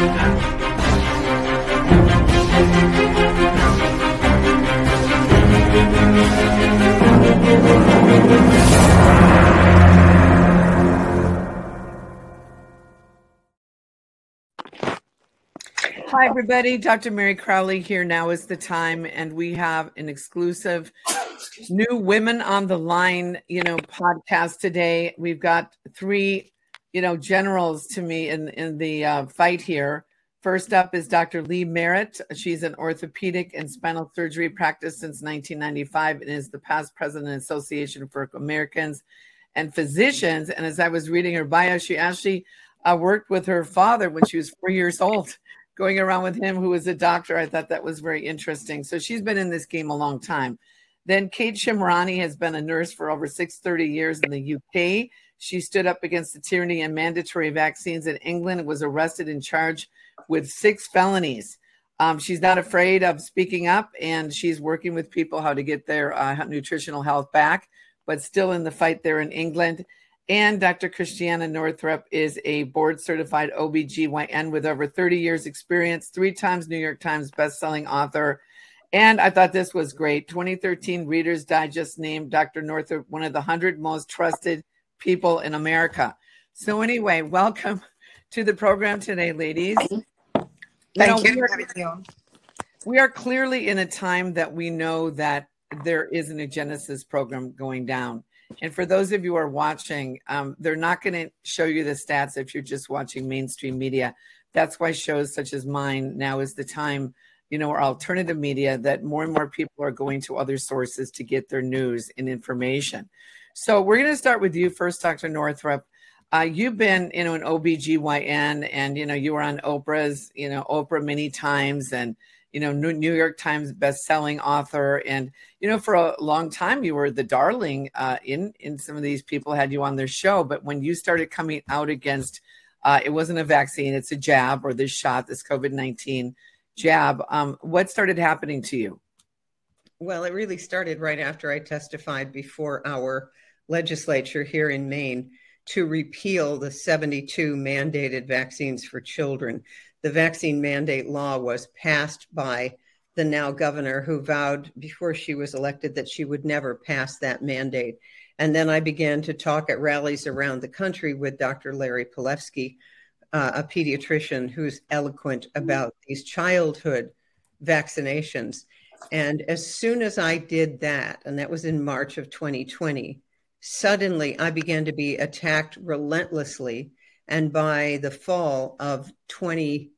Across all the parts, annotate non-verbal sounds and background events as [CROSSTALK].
Hi, everybody. Dr. Mary Crowley here. Now is the time, and we have an exclusive new Women on the Line, you know, podcast today. We've got three, you know, generals to me in in the uh, fight here. First up is Dr. Lee Merritt. She's an orthopedic and spinal surgery practice since 1995 and is the past president of Association for Americans and Physicians. And as I was reading her bio, she actually uh, worked with her father when she was four years old going around with him, who was a doctor. I thought that was very interesting. So she's been in this game a long time. Then Kate Shemirani has been a nurse for over 630 years in the UK. She stood up against the tyranny and mandatory vaccines in England and was arrested and charged with six felonies. Um, she's not afraid of speaking up and she's working with people how to get their uh, nutritional health back, but still in the fight there in England. And Dr. Christiane Northrup is a board certified OBGYN with over 30 years experience, three times New York Times bestselling author. And I thought this was great. 2013 Reader's Digest named Dr. Northrup one of the 100 most trusted people in America. So, anyway, welcome to the program today, ladies. Thank you. Know, we, are, we are clearly in a time that we know that there is an Agenesis program going down. And for those of you who are watching, um, they're not going to show you the stats if you're just watching mainstream media. That's why shows such as mine now is the time, you know, or alternative media that more and more people are going to other sources to get their news and information. So we're going to start with you first, Dr. Northrup. Uh, you've been, you know, an OBGYN and, you know, you were on Oprah's, you know, Oprah many times and, you know, New York Times best-selling author, and you know, for a long time you were the darling uh, in in some of these people had you on their show. But when you started coming out against, uh, it wasn't a vaccine; it's a jab or this shot, this COVID nineteen jab. Um, what started happening to you? Well, it really started right after I testified before our legislature here in Maine to repeal the 72 mandated vaccines for children the vaccine mandate law was passed by the now governor who vowed before she was elected that she would never pass that mandate. And then I began to talk at rallies around the country with Dr. Larry Palevsky, uh, a pediatrician who's eloquent about these childhood vaccinations. And as soon as I did that, and that was in March of 2020, suddenly I began to be attacked relentlessly and by the fall of 20,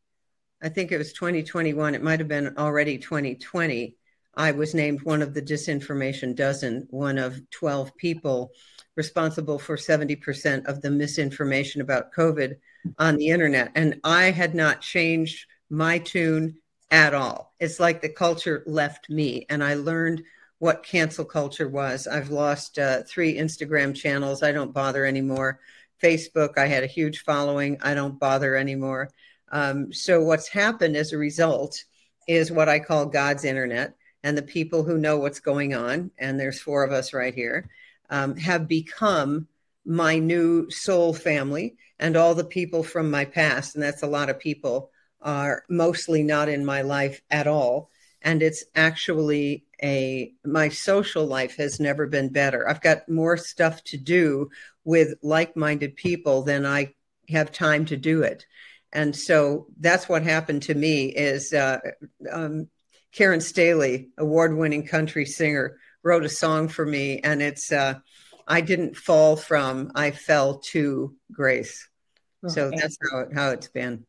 I think it was 2021, it might have been already 2020, I was named one of the disinformation dozen, one of 12 people responsible for 70% of the misinformation about COVID on the internet. And I had not changed my tune at all. It's like the culture left me, and I learned what cancel culture was. I've lost uh, three Instagram channels. I don't bother anymore. Facebook. I had a huge following. I don't bother anymore. Um, so, what's happened as a result is what I call God's internet. And the people who know what's going on, and there's four of us right here, um, have become my new soul family. And all the people from my past, and that's a lot of people, are mostly not in my life at all. And it's actually a, my social life has never been better. I've got more stuff to do with like-minded people than i have time to do it. And so that's what happened to me is uh, um, karen staley award-winning country singer wrote a song for me and it's uh, i didn't fall from i fell to grace. So that's how, it, how it's been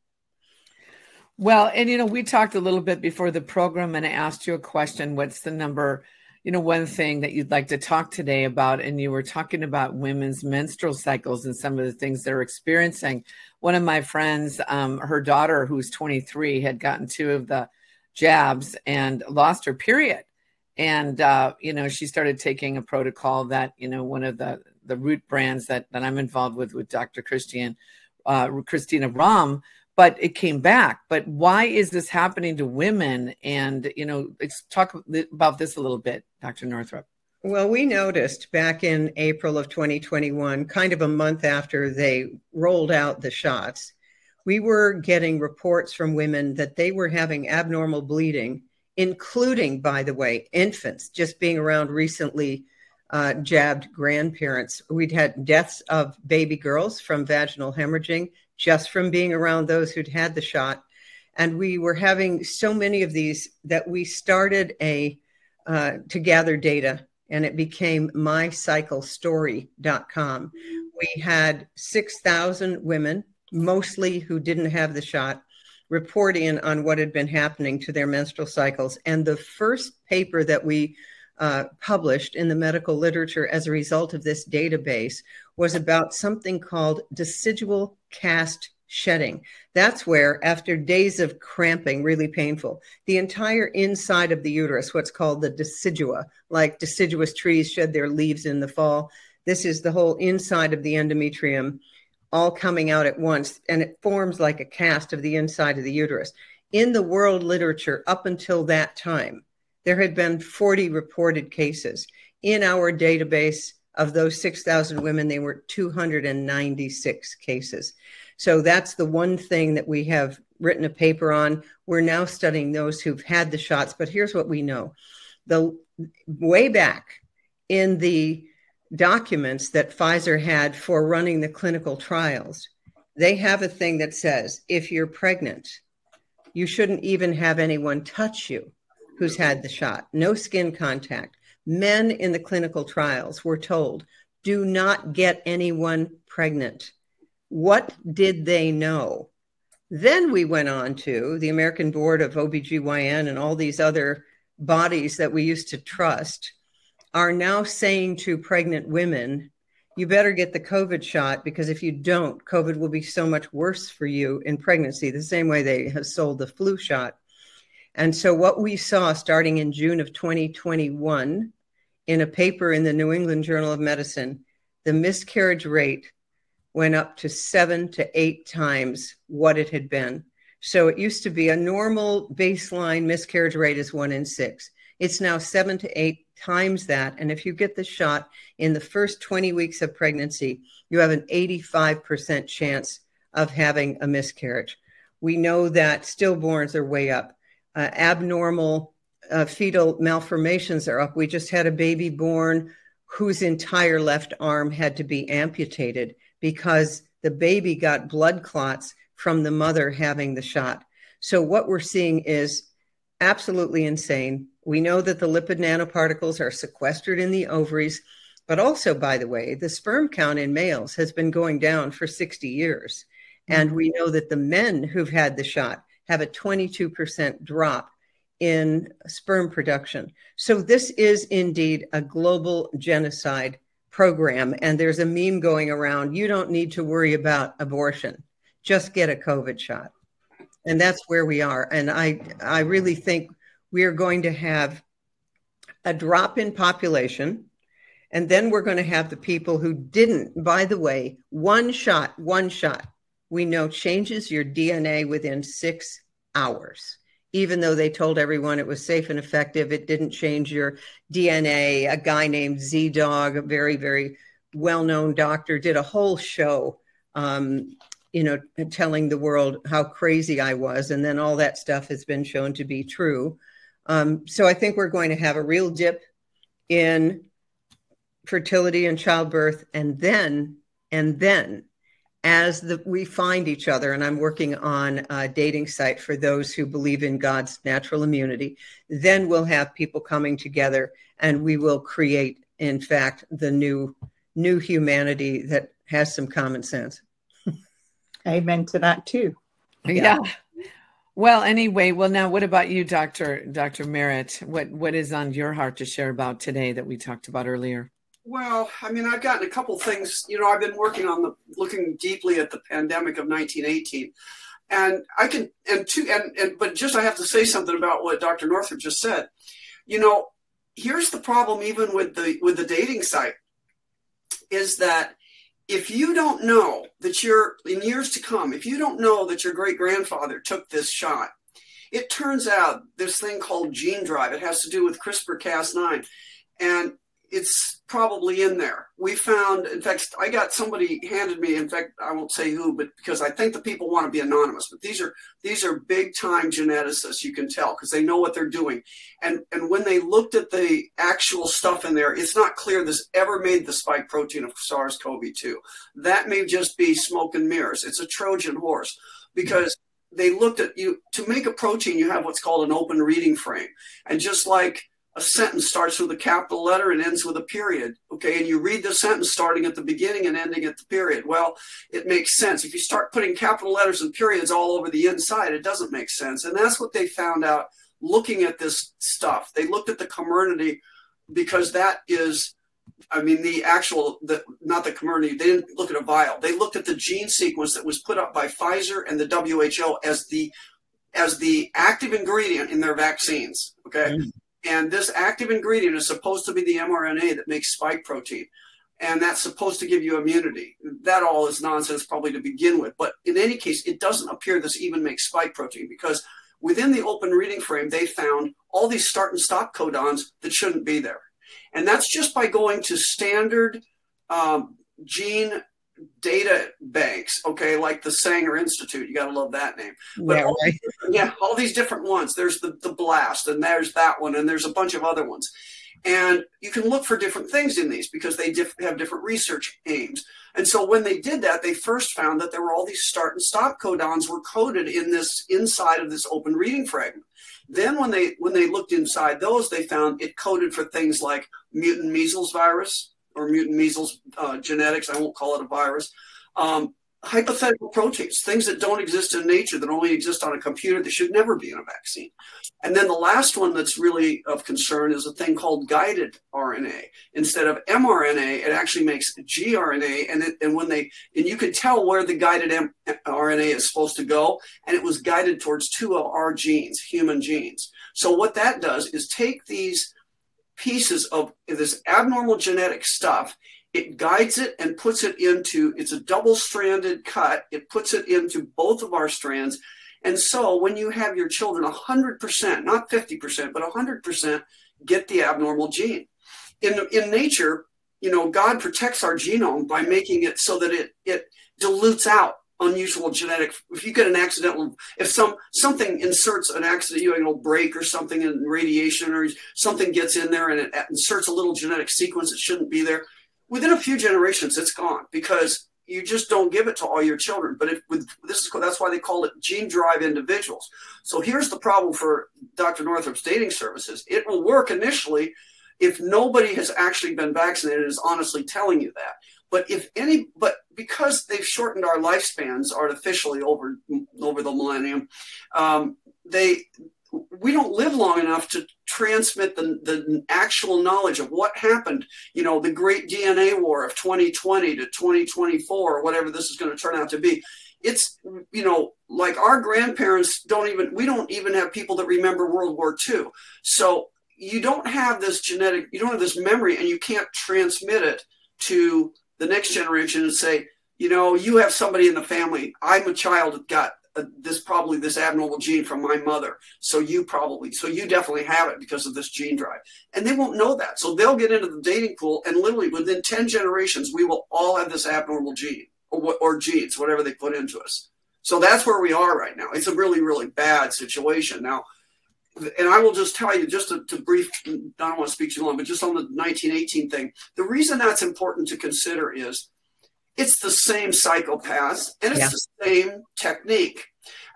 well and you know we talked a little bit before the program and i asked you a question what's the number you know, one thing that you'd like to talk today about, and you were talking about women's menstrual cycles and some of the things they're experiencing. One of my friends, um, her daughter, who's 23, had gotten two of the jabs and lost her period. And, uh, you know, she started taking a protocol that, you know, one of the, the root brands that, that I'm involved with, with Dr. Christian, uh, Christina Rahm, but it came back. But why is this happening to women? And, you know, talk about this a little bit, Dr. Northrup. Well, we noticed back in April of 2021, kind of a month after they rolled out the shots, we were getting reports from women that they were having abnormal bleeding, including, by the way, infants, just being around recently uh, jabbed grandparents. We'd had deaths of baby girls from vaginal hemorrhaging just from being around those who'd had the shot. And we were having so many of these that we started a uh, to gather data and it became mycyclestory.com. We had 6,000 women, mostly who didn't have the shot, report in on what had been happening to their menstrual cycles. And the first paper that we uh, published in the medical literature as a result of this database was about something called decidual cast shedding. That's where, after days of cramping, really painful, the entire inside of the uterus, what's called the decidua, like deciduous trees shed their leaves in the fall. This is the whole inside of the endometrium, all coming out at once, and it forms like a cast of the inside of the uterus. In the world literature, up until that time, there had been 40 reported cases. In our database of those 6,000 women, they were 296 cases. So that's the one thing that we have written a paper on. We're now studying those who've had the shots, but here's what we know. The way back in the documents that Pfizer had for running the clinical trials, they have a thing that says if you're pregnant, you shouldn't even have anyone touch you who's had the shot, no skin contact. Men in the clinical trials were told do not get anyone pregnant. What did they know? Then we went on to the American Board of OBGYN and all these other bodies that we used to trust are now saying to pregnant women, you better get the COVID shot because if you don't, COVID will be so much worse for you in pregnancy, the same way they have sold the flu shot. And so, what we saw starting in June of 2021 in a paper in the New England Journal of Medicine, the miscarriage rate went up to seven to eight times what it had been. So it used to be a normal baseline miscarriage rate is one in six. It's now seven to eight times that. And if you get the shot in the first 20 weeks of pregnancy, you have an 85% chance of having a miscarriage. We know that stillborns are way up. Uh, abnormal uh, fetal malformations are up. We just had a baby born whose entire left arm had to be amputated because the baby got blood clots from the mother having the shot. So, what we're seeing is absolutely insane. We know that the lipid nanoparticles are sequestered in the ovaries, but also, by the way, the sperm count in males has been going down for 60 years. And we know that the men who've had the shot have a 22% drop in sperm production. So, this is indeed a global genocide program and there's a meme going around you don't need to worry about abortion. Just get a covid shot. And that's where we are. And i i really think we are going to have a drop in population and then we're going to have the people who didn't by the way one shot one shot we know changes your dna within 6 hours even though they told everyone it was safe and effective, it didn't change your DNA. A guy named ZDogg, a very, very well known doctor, did a whole show, um, you know, telling the world how crazy I was. And then all that stuff has been shown to be true. Um, so I think we're going to have a real dip in fertility and childbirth. And then, and then as the, we find each other, and I'm working on a dating site for those who believe in God's natural immunity, then we'll have people coming together and we will create, in fact, the new new humanity that has some common sense. [LAUGHS] Amen to that too. Yeah. yeah. Well, anyway, well now what about you, Dr. Dr. Merritt? What what is on your heart to share about today that we talked about earlier? Well, I mean, I've gotten a couple things. You know, I've been working on the looking deeply at the pandemic of 1918, and I can and two and and but just I have to say something about what Dr. Northrup just said. You know, here's the problem even with the with the dating site is that if you don't know that you're in years to come, if you don't know that your great grandfather took this shot, it turns out this thing called gene drive. It has to do with CRISPR Cas9, and it's probably in there. We found, in fact, I got somebody handed me. In fact, I won't say who, but because I think the people want to be anonymous. But these are these are big time geneticists. You can tell because they know what they're doing. And and when they looked at the actual stuff in there, it's not clear this ever made the spike protein of SARS-CoV-2. That may just be smoke and mirrors. It's a Trojan horse because they looked at you to make a protein. You have what's called an open reading frame, and just like a sentence starts with a capital letter and ends with a period. Okay. And you read the sentence starting at the beginning and ending at the period. Well, it makes sense. If you start putting capital letters and periods all over the inside, it doesn't make sense. And that's what they found out looking at this stuff. They looked at the comirnaty because that is, I mean, the actual, the, not the comirnaty, they didn't look at a vial. They looked at the gene sequence that was put up by Pfizer and the WHO as the as the active ingredient in their vaccines. Okay. Mm. And this active ingredient is supposed to be the mRNA that makes spike protein. And that's supposed to give you immunity. That all is nonsense, probably to begin with. But in any case, it doesn't appear this even makes spike protein because within the open reading frame, they found all these start and stop codons that shouldn't be there. And that's just by going to standard um, gene data banks, okay, like the Sanger Institute. You got to love that name. But yeah, all, right. [LAUGHS] yeah, all these different ones. There's the, the Blast, and there's that one, and there's a bunch of other ones. And you can look for different things in these because they diff- have different research aims. And so when they did that, they first found that there were all these start and stop codons were coded in this inside of this open reading fragment. Then when they when they looked inside those, they found it coded for things like mutant measles virus, or mutant measles uh, genetics. I won't call it a virus. Um, hypothetical proteins, things that don't exist in nature, that only exist on a computer, that should never be in a vaccine. And then the last one that's really of concern is a thing called guided RNA. Instead of mRNA, it actually makes gRNA. And, it, and when they, and you could tell where the guided M- RNA is supposed to go. And it was guided towards two of our genes, human genes. So what that does is take these pieces of this abnormal genetic stuff. It guides it and puts it into it's a double stranded cut. It puts it into both of our strands. And so when you have your children 100% not 50% but 100% get the abnormal gene. In in nature you know god protects our genome by making it so that it it dilutes out unusual genetic if you get an accidental if some something inserts an accident you know break or something in radiation or something gets in there and it inserts a little genetic sequence that shouldn't be there within a few generations it's gone because you just don't give it to all your children. But if with this is that's why they call it gene drive individuals. So here's the problem for dr northrup's dating services. It will work initially if nobody has actually been vaccinated is honestly telling you that but if any, but because they've shortened our lifespans artificially over over the millennium, um, they we don't live long enough to transmit the, the actual knowledge of what happened, you know, the great DNA war of 2020 to 2024, or whatever this is going to turn out to be. It's, you know, like our grandparents don't even, we don't even have people that remember World War II. So you don't have this genetic, you don't have this memory, and you can't transmit it to the next generation and say, you know, you have somebody in the family. I'm a child that got uh, this probably this abnormal gene from my mother. So you probably, so you definitely have it because of this gene drive. And they won't know that. So they'll get into the dating pool and literally within 10 generations, we will all have this abnormal gene or, or genes, whatever they put into us. So that's where we are right now. It's a really, really bad situation. Now, and I will just tell you, just to, to, brief, I don't want to speak too long, but just on the 1918 thing, the reason that's important to consider is it's the same psychopaths and it's yeah. the same technique.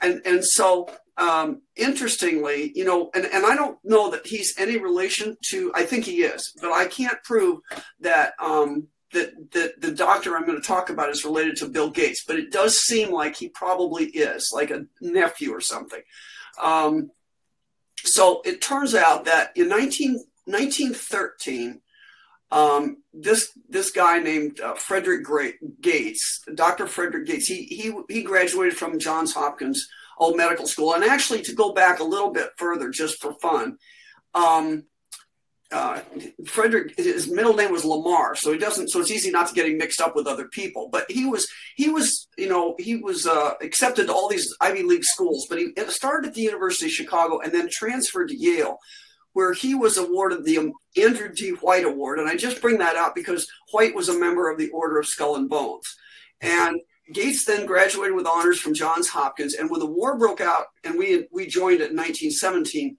And, and so, um, interestingly, you know, and, and I don't know that he's any relation to, I think he is, but I can't prove that, um, that, that the doctor I'm going to talk about is related to Bill Gates, but it does seem like he probably is, like a nephew or something. Um, so it turns out that in 19, 1913, um, this this guy named uh, Frederick Gates, Dr. Frederick Gates, he he he graduated from Johns Hopkins Old Medical School, and actually to go back a little bit further, just for fun, um, uh, Frederick, his middle name was Lamar, so he doesn't. So it's easy not to get him mixed up with other people. But he was, he was, you know, he was uh, accepted to all these Ivy League schools. But he started at the University of Chicago and then transferred to Yale, where he was awarded the Andrew D. White Award. And I just bring that out because White was a member of the Order of Skull and Bones. And Gates then graduated with honors from Johns Hopkins. And when the war broke out and we, we joined it in 1917,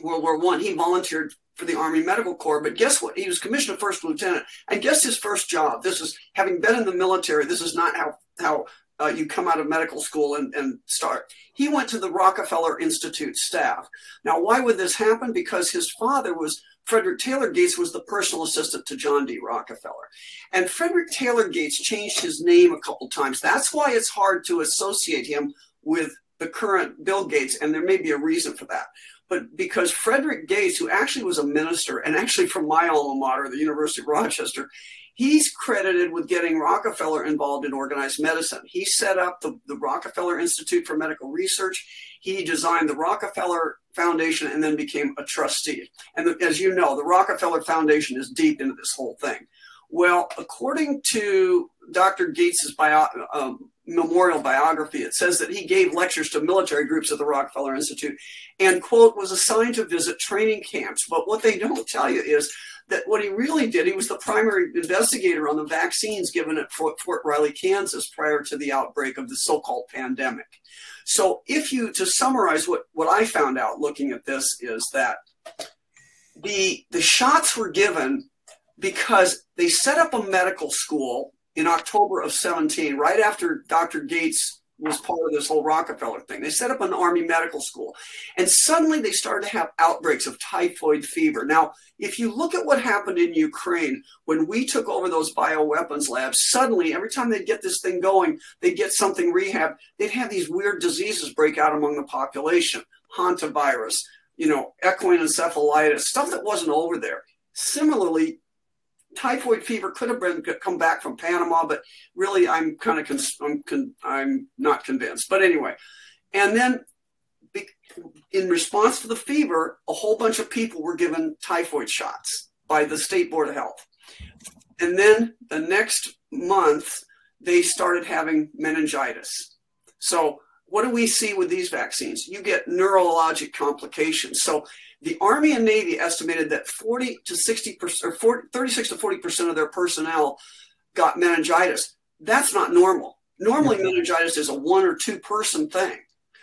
World War One, he volunteered for the Army Medical Corps. But guess what? He was commissioned a first lieutenant. And guess his first job? This is having been in the military. This is not how, how uh, you come out of medical school and, and start. He went to the Rockefeller Institute staff. Now, why would this happen? Because his father was Frederick Taylor Gates was the personal assistant to John D. Rockefeller. And Frederick Taylor Gates changed his name a couple times. That's why it's hard to associate him with the current Bill Gates, and there may be a reason for that. But because Frederick Gates, who actually was a minister and actually from my alma mater, the University of Rochester, He's credited with getting Rockefeller involved in organized medicine. He set up the, the Rockefeller Institute for Medical Research. He designed the Rockefeller Foundation and then became a trustee. And the, as you know, the Rockefeller Foundation is deep into this whole thing. Well, according to Dr. Gates's bio, um, memorial biography, it says that he gave lectures to military groups at the Rockefeller Institute and, quote, was assigned to visit training camps. But what they don't tell you is that what he really did, he was the primary investigator on the vaccines given at Fort, Fort Riley, Kansas, prior to the outbreak of the so-called pandemic. So, if you to summarize what what I found out looking at this is that the the shots were given because they set up a medical school in October of 17, right after Dr. Gates was part of this whole Rockefeller thing. They set up an army medical school and suddenly they started to have outbreaks of typhoid fever. Now, if you look at what happened in Ukraine when we took over those bioweapons labs, suddenly every time they'd get this thing going, they'd get something rehab, they'd have these weird diseases break out among the population. Hantavirus, you know, equine encephalitis, stuff that wasn't over there. Similarly, typhoid fever could have been come back from Panama, but really I'm kind of I'm con- I'm not convinced. But anyway, and then in response to the fever, a whole bunch of people were given typhoid shots by the state board of health, and then the next month they started having meningitis. So what do we see with these vaccines? You get neurologic complications. So the Army and Navy estimated that 40 to 60 percent, or 40, 36 to 40 percent of their personnel got meningitis. That's not normal. Normally, meningitis is a one or two person thing.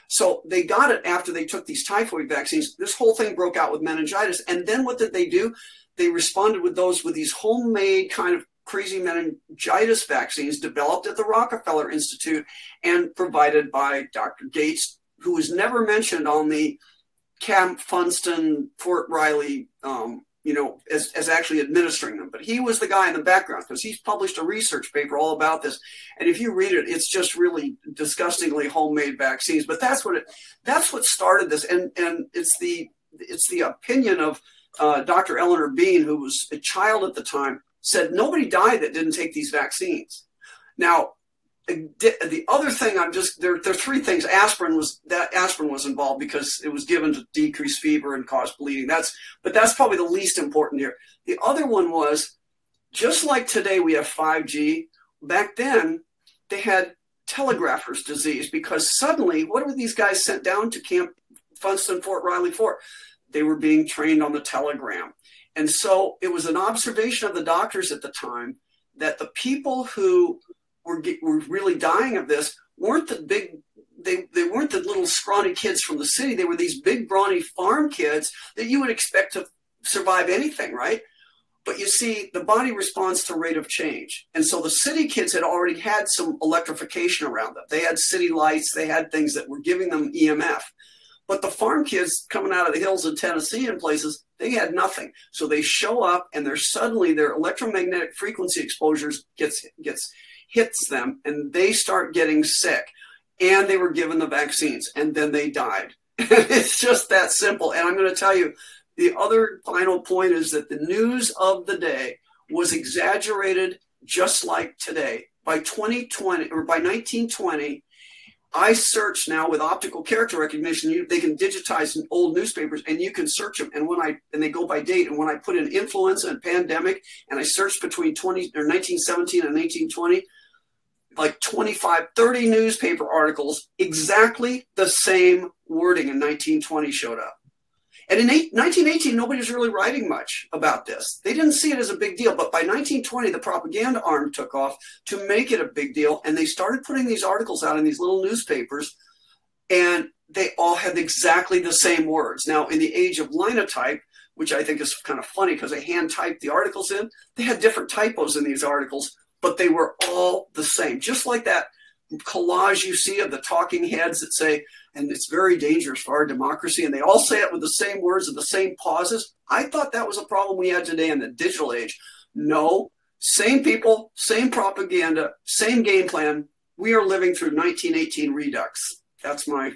So they got it after they took these typhoid vaccines. This whole thing broke out with meningitis. And then what did they do? They responded with those with these homemade kind of crazy meningitis vaccines developed at the Rockefeller Institute and provided by Dr. Gates, who was never mentioned on the Camp Funston, Fort Riley, um, you know, as, as actually administering them. But he was the guy in the background because he's published a research paper all about this. And if you read it, it's just really disgustingly homemade vaccines. But that's what it that's what started this. And and it's the it's the opinion of uh, Dr. Eleanor Bean, who was a child at the time, said nobody died that didn't take these vaccines. Now, the other thing I'm just there. There are three things. Aspirin was that aspirin was involved because it was given to decrease fever and cause bleeding. That's but that's probably the least important here. The other one was just like today we have 5G. Back then they had telegrapher's disease because suddenly what were these guys sent down to Camp Funston Fort Riley for? They were being trained on the telegram, and so it was an observation of the doctors at the time that the people who were were really dying of this weren't the big they, they weren't the little scrawny kids from the city. They were these big, brawny farm kids that you would expect to survive anything, right? But you see, the body responds to rate of change. And so the city kids had already had some electrification around them. They had city lights, they had things that were giving them EMF. But the farm kids coming out of the hills of Tennessee and places, they had nothing. So they show up and they're suddenly their electromagnetic frequency exposures gets gets hits them and they start getting sick. And they were given the vaccines and then they died. [LAUGHS] it's just that simple. And I'm going to tell you the other final point is that the news of the day was exaggerated just like today. By 2020 or by 1920, I search now with optical character recognition. You, they can digitize old newspapers, and you can search them. And when I and they go by date. And when I put in influenza and pandemic, and I search between 20 or 1917 and 1920, like 25, 30 newspaper articles, exactly the same wording in 1920 showed up. And in 1918, nobody was really writing much about this. They didn't see it as a big deal. But by 1920, the propaganda arm took off to make it a big deal. And they started putting these articles out in these little newspapers. And they all had exactly the same words. Now, in the age of linotype, which I think is kind of funny because they hand typed the articles in, they had different typos in these articles, but they were all the same. Just like that collage you see of the talking heads that say, and it's very dangerous for our democracy, and they all say it with the same words and the same pauses. I thought that was a problem we had today in the digital age. No, same people, same propaganda, same game plan. We are living through 1918 redux. That's my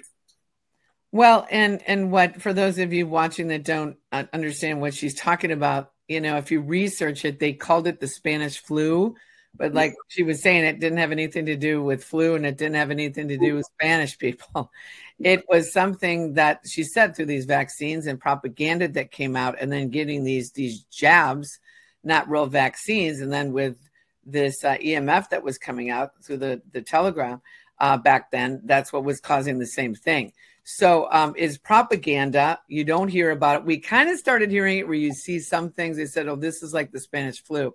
well, and and what for those of you watching that don't understand what she's talking about, you know, if you research it, they called it the Spanish flu, but like she was saying, it didn't have anything to do with flu, and it didn't have anything to do with Spanish people. [LAUGHS] It was something that she said through these vaccines and propaganda that came out, and then getting these these jabs, not real vaccines, and then with this uh, EMF that was coming out through the the telegram uh, back then, that's what was causing the same thing. So um, is propaganda. You don't hear about it. We kind of started hearing it where you see some things. They said, "Oh, this is like the Spanish flu,"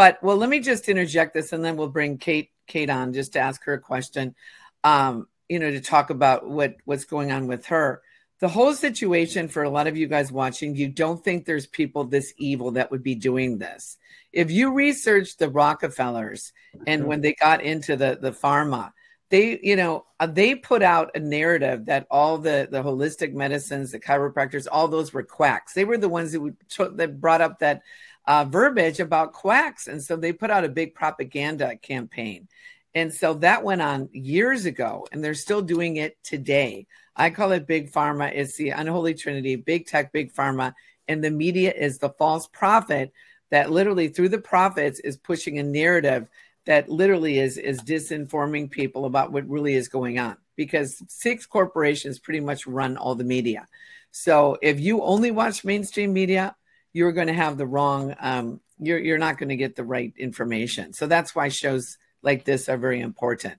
but well, let me just interject this, and then we'll bring Kate Kate on just to ask her a question. Um, you know, to talk about what what's going on with her. The whole situation for a lot of you guys watching, you don't think there's people this evil that would be doing this. If you research the Rockefellers and when they got into the the pharma, they you know uh, they put out a narrative that all the the holistic medicines the chiropractors all those were quacks they were the ones that, would, that brought up that uh, verbiage about quacks. And so they put out a big propaganda campaign. And so that went on years ago and they're still doing it today. I call it big pharma. It's the unholy trinity big tech big pharma. And the media is the false prophet that literally through the prophets is pushing a narrative that literally is is disinforming people about what really is going on. Because six corporations pretty much run all the media. So if you only watch mainstream media, you're going to have the wrong. Um, you're you're not going to get the right information. So that's why shows like this are very important.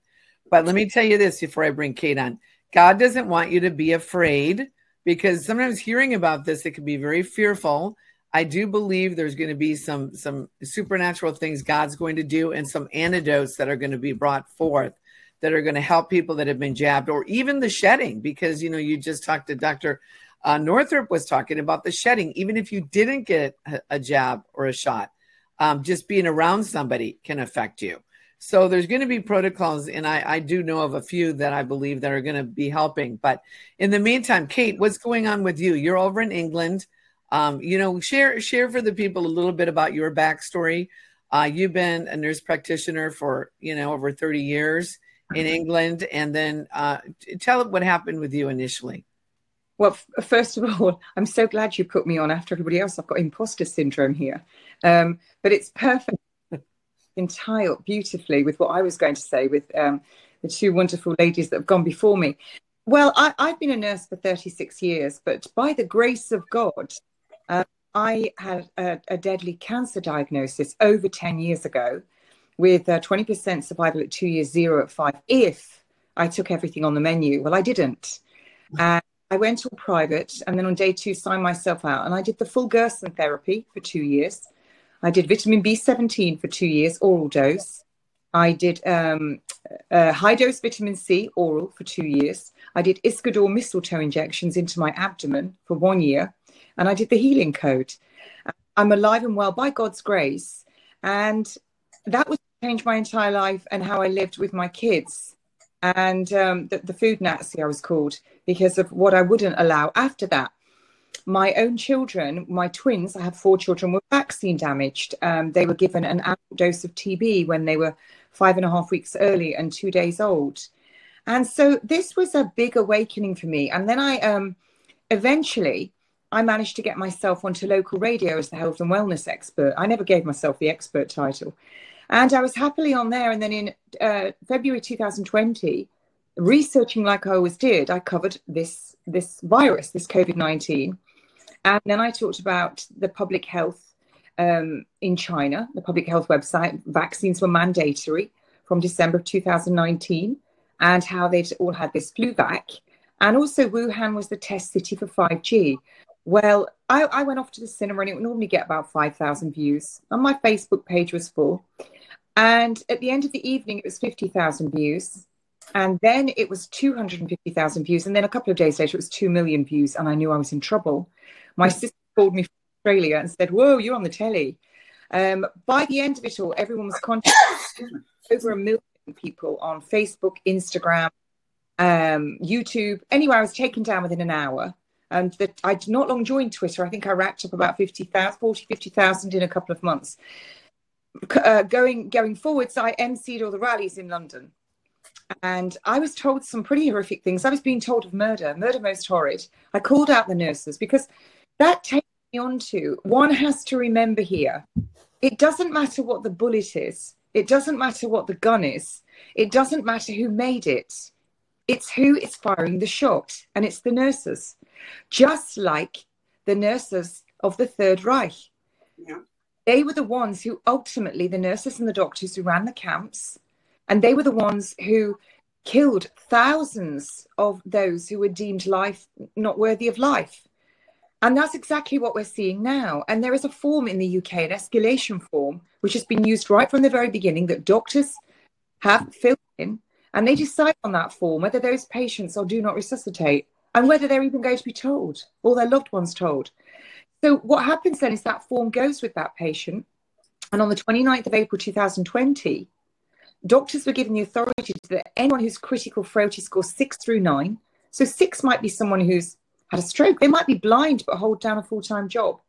But let me tell you this before I bring Kate on. God doesn't want you to be afraid because sometimes hearing about this, it can be very fearful I do believe there's going to be some some supernatural things God's going to do and some antidotes that are going to be brought forth that are going to help people that have been jabbed or even the shedding because you know you just talked to Dr. Uh, Northrup was talking about the shedding even if you didn't get a, a jab or a shot um, just being around somebody can affect you so there's going to be protocols and I, I do know of a few that I believe that are going to be helping but in the meantime Kate what's going on with you you're over in England um, you know, share share for the people a little bit about your backstory. Uh, you've been a nurse practitioner for you know over 30 years in mm-hmm. England, and then uh, tell what happened with you initially. Well, f- first of [LAUGHS] all, I'm so glad you put me on after everybody else. I've got imposter syndrome here, um, but it's perfect, [LAUGHS] entire beautifully with what I was going to say with um, the two wonderful ladies that have gone before me. Well, I, have been a nurse for 36 years, but by the grace of God, uh, I had a, a, deadly cancer diagnosis over 10 years ago with a 20% survival at two years, zero at five, if I took everything on the menu. Well, I didn't. And I went all private and then on day two signed myself out and I did the full Gerson therapy for two years. I did vitamin B17 for two years, oral dose. I did um, uh, high dose vitamin C, oral, for two years. I did Iscador mistletoe injections into my abdomen for one year and I did the healing code. I'm alive and well by God's grace. And that was changed my entire life and how I lived with my kids. And um, the, the food Nazi, I was called because of what I wouldn't allow after that. My own children, my twins, I have four children, were vaccine damaged. Um, they were given an adult dose of TB when they were five and a half weeks early and two days old. And so this was a big awakening for me. And then I um, eventually, I managed to get myself onto local radio as the health and wellness expert. I never gave myself the expert title. And I was happily on there. And then in uh, February 2020, researching like I always did, I covered this, this virus, this COVID 19. And then I talked about the public health um, in China, the public health website. Vaccines were mandatory from December 2019, and how they'd all had this flu vac. And also, Wuhan was the test city for 5G. Well, I, I went off to the cinema and it would normally get about 5,000 views. And my Facebook page was full. And at the end of the evening, it was 50,000 views. And then it was 250,000 views. And then a couple of days later, it was 2 million views. And I knew I was in trouble. My sister called me from Australia and said, Whoa, you're on the telly. Um, by the end of it all, everyone was contacting [COUGHS] over a million people on Facebook, Instagram, um, YouTube, anywhere. I was taken down within an hour. And that I did not long join Twitter. I think I racked up about 50,000, 40, 50,000 in a couple of months. Uh, going going forwards, I emceed all the rallies in London. And I was told some pretty horrific things. I was being told of murder, murder most horrid. I called out the nurses because that takes me on to one has to remember here it doesn't matter what the bullet is, it doesn't matter what the gun is, it doesn't matter who made it. It's who is firing the shot, and it's the nurses, just like the nurses of the Third Reich. Yeah. They were the ones who ultimately, the nurses and the doctors who ran the camps, and they were the ones who killed thousands of those who were deemed life not worthy of life. And that's exactly what we're seeing now. And there is a form in the UK, an escalation form, which has been used right from the very beginning that doctors have filled in. And they decide on that form whether those patients or do not resuscitate and whether they're even going to be told or their loved ones told. So what happens then is that form goes with that patient. And on the 29th of April 2020, doctors were given the authority that anyone who's critical frailty score six through nine, so six might be someone who's had a stroke. They might be blind but hold down a full time job.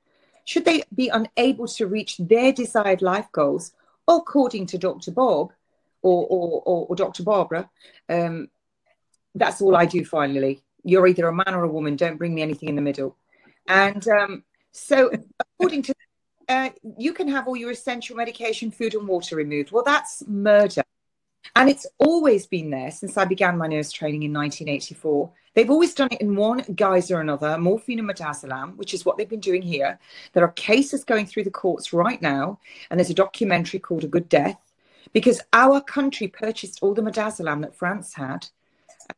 Should they be unable to reach their desired life goals, according to Dr. Bob or, or, or, or Dr. Barbara, um, that's all I do finally. You're either a man or a woman. Don't bring me anything in the middle. And um, so, according to uh, you can have all your essential medication, food, and water removed. Well, that's murder. And it's always been there since I began my nurse training in 1984. They've always done it in one guise or another, morphine and midazolam, which is what they've been doing here. There are cases going through the courts right now, and there's a documentary called A Good Death, because our country purchased all the midazolam that France had.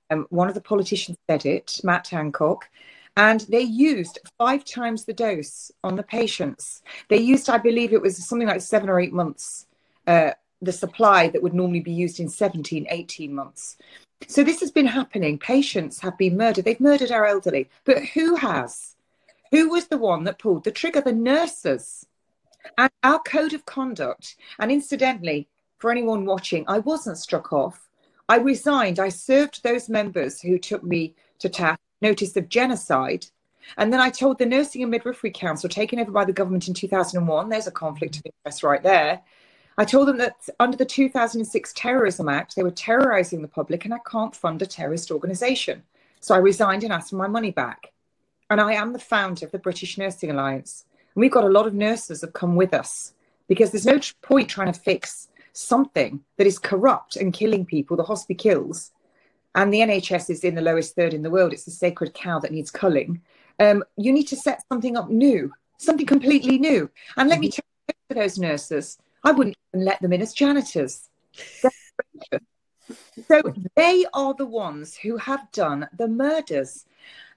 Um, one of the politicians said it, Matt Hancock, and they used five times the dose on the patients. They used, I believe it was something like seven or eight months, uh, the supply that would normally be used in 17, 18 months. So this has been happening. Patients have been murdered. They've murdered our elderly. But who has? Who was the one that pulled the trigger? The nurses. And our code of conduct. And incidentally, for anyone watching, I wasn't struck off. I resigned. I served those members who took me to task notice of genocide. And then I told the Nursing and Midwifery Council, taken over by the government in 2001, there's a conflict of interest right there, I told them that under the 2006 Terrorism Act, they were terrorizing the public and I can't fund a terrorist organization. So I resigned and asked for my money back. And I am the founder of the British Nursing Alliance. And we've got a lot of nurses that have come with us because there's no point trying to fix something that is corrupt and killing people, the hospice kills. And the NHS is in the lowest third in the world. It's a sacred cow that needs culling. Um, you need to set something up new, something completely new. And let mm-hmm. me tell you to those nurses, I wouldn't even let them in as janitors. so they are the ones who have done the murders.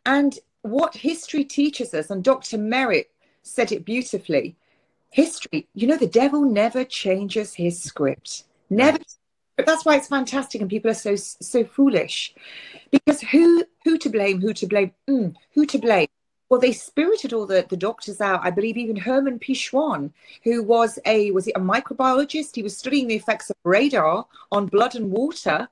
And what history teaches us, and Dr. Merritt said it beautifully history, you know, the devil never changes his script. Never. But that's why it's fantastic, and people are so so foolish, because who who to blame? Who to blame? Mm, who to blame? well, they spirited all the, the doctors out. I believe even Herman Pichon, who was a was he a microbiologist? He was studying the effects of radar on blood and water,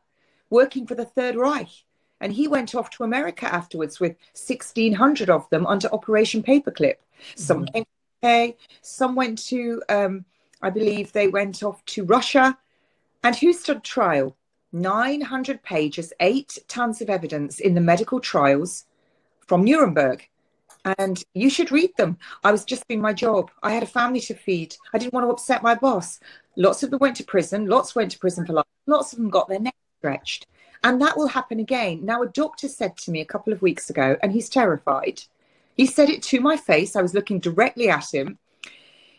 working for the Third Reich. And he went off to America afterwards with 1,600 of them under Operation Paperclip. Some mm-hmm. came UK, some went to, um, I believe they went off to Russia. And who stood trial? 900 pages, eight tons of evidence in the medical trials from Nuremberg and you should read them. I was just doing my job. I had a family to feed. I didn't want to upset my boss. Lots of them went to prison. Lots went to prison for life. Lots of them got their neck stretched. And that will happen again. Now, a doctor said to me a couple of weeks ago, and he's terrified. He said it to my face. I was looking directly at him.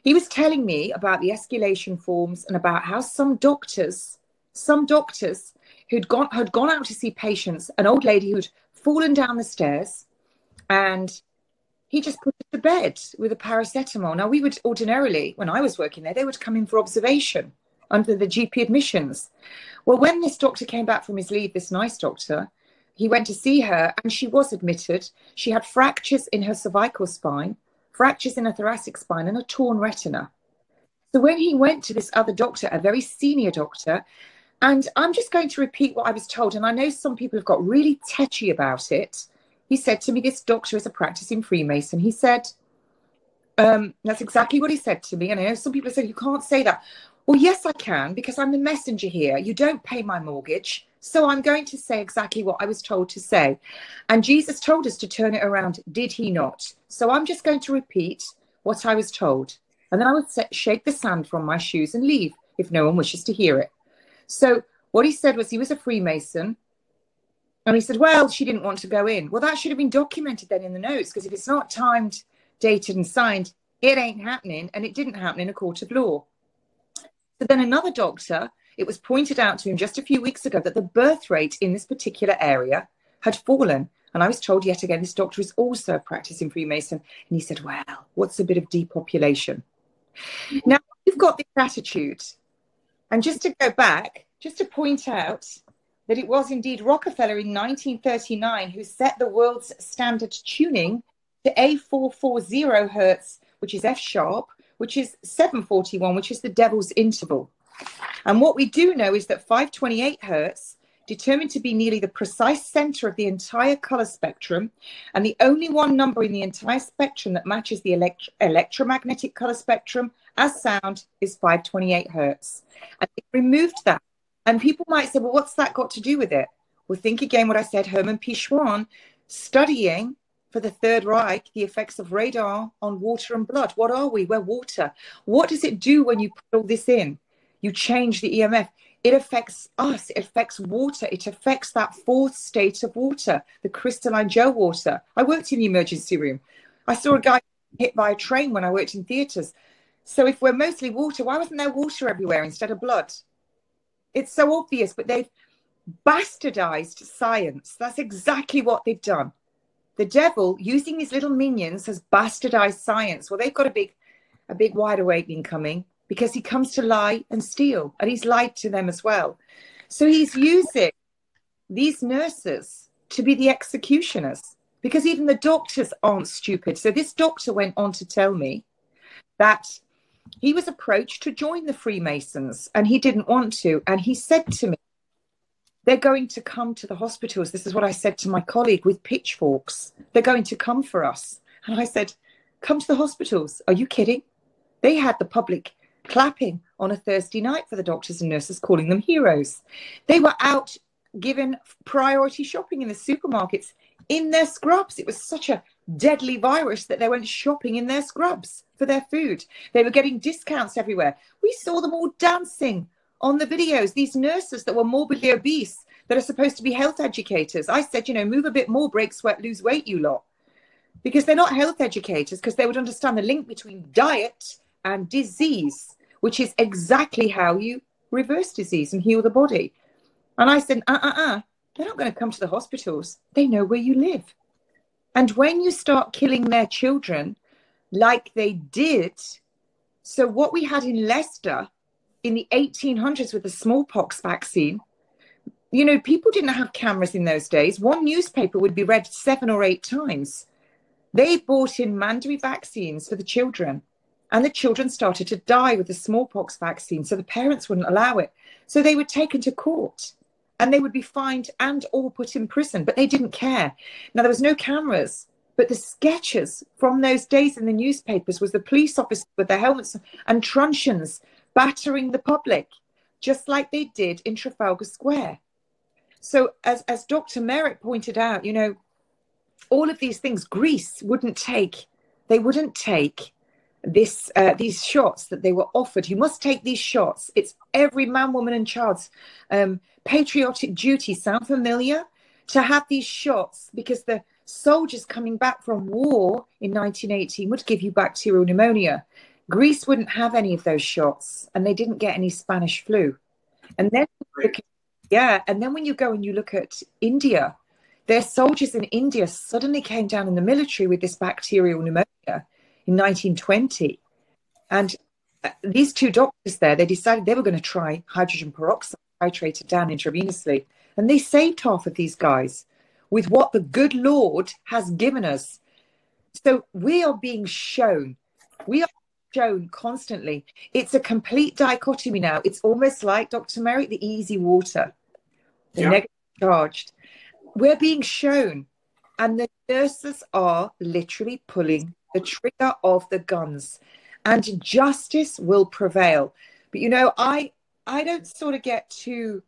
He was telling me about the escalation forms and about how some doctors, some doctors who'd gone had gone out to see patients, an old lady who'd fallen down the stairs and he just put her to bed with a paracetamol. Now, we would ordinarily, when I was working there, they would come in for observation under the GP admissions. Well, when this doctor came back from his leave, this nice doctor, he went to see her and she was admitted. She had fractures in her cervical spine, fractures in her thoracic spine, and a torn retina. So when he went to this other doctor, a very senior doctor, and I'm just going to repeat what I was told, and I know some people have got really tetchy about it. He said to me, This doctor is a practicing Freemason. He said, um, That's exactly what he said to me. And I know some people have said, You can't say that. Well, yes, I can because I'm the messenger here. You don't pay my mortgage. So I'm going to say exactly what I was told to say. And Jesus told us to turn it around, did he not? So I'm just going to repeat what I was told. And then I would shake the sand from my shoes and leave if no one wishes to hear it. So what he said was he was a Freemason. And he said, well, she didn't want to go in. Well, that should have been documented then in the notes because if it's not timed, dated, and signed, it ain't happening. And it didn't happen in a court of law. So then another doctor, it was pointed out to him just a few weeks ago that the birth rate in this particular area had fallen. And I was told yet again, this doctor is also a practicing Freemason. And he said, well, what's a bit of depopulation? Mm-hmm. Now, you've got this attitude. And just to go back, just to point out that it was indeed Rockefeller in 1939 who set the world's standard tuning to A440 hertz, which is F sharp, which is 741, which is the devil's interval. And what we do know is that 528 hertz, determined to be nearly the precise center of the entire color spectrum, and the only one number in the entire spectrum that matches the elect- electromagnetic color spectrum as sound is 528 hertz. And it removed that. And people might say, well, what's that got to do with it? Well, think again what I said, Herman P. Schwan, studying for the Third Reich the effects of radar on water and blood. What are we? We're water. What does it do when you put all this in? You change the EMF. It affects us. It affects water. It affects that fourth state of water, the crystalline gel water. I worked in the emergency room. I saw a guy hit by a train when I worked in theatres. So if we're mostly water, why wasn't there water everywhere instead of blood? It's so obvious, but they've bastardized science. That's exactly what they've done the devil using his little minions has bastardized science well they've got a big a big wide awakening coming because he comes to lie and steal and he's lied to them as well so he's using these nurses to be the executioners because even the doctors aren't stupid so this doctor went on to tell me that he was approached to join the freemasons and he didn't want to and he said to me they're going to come to the hospitals. This is what I said to my colleague with pitchforks. They're going to come for us. And I said, Come to the hospitals. Are you kidding? They had the public clapping on a Thursday night for the doctors and nurses, calling them heroes. They were out given priority shopping in the supermarkets in their scrubs. It was such a deadly virus that they went shopping in their scrubs for their food. They were getting discounts everywhere. We saw them all dancing on the videos, these nurses that were morbidly obese that are supposed to be health educators. I said, you know, move a bit more, break sweat, lose weight, you lot. Because they're not health educators, because they would understand the link between diet and disease, which is exactly how you reverse disease and heal the body. And I said, uh uh uh, they're not going to come to the hospitals. They know where you live. And when you start killing their children like they did, so what we had in Leicester in the 1800s with the smallpox vaccine, you know, people didn't have cameras in those days. One newspaper would be read seven or eight times. They bought in mandatory vaccines for the children, and the children started to die with the smallpox vaccine. So the parents wouldn't allow it. So they were taken to court and they would be fined and or put in prison, but they didn't care. Now, there was no cameras, but the sketches from those days in the newspapers was the police officers with their helmets and truncheons battering the public, just like they did in Trafalgar Square. So, as, as Dr. Merritt pointed out, you know, all of these things, Greece wouldn't take, they wouldn't take this uh, these shots that they were offered. You must take these shots. It's every man, woman, and child's um, patriotic duty. Sound familiar? To have these shots because the soldiers coming back from war in 1918 would give you bacterial pneumonia. Greece wouldn't have any of those shots, and they didn't get any Spanish flu. And then, yeah, and then when you go and you look at India, their soldiers in India suddenly came down in the military with this bacterial pneumonia in 1920. And uh, these two doctors there, they decided they were going to try hydrogen peroxide titrated down intravenously. And they saved half of these guys with what the good Lord has given us. So we are being shown, we are shown constantly. It's a complete dichotomy now. It's almost like Dr. Merrick, the easy water, the yeah. negative charged. We're being shown, and the nurses are literally pulling the trigger of the guns, and justice will prevail. But you know, I I don't sort of get too,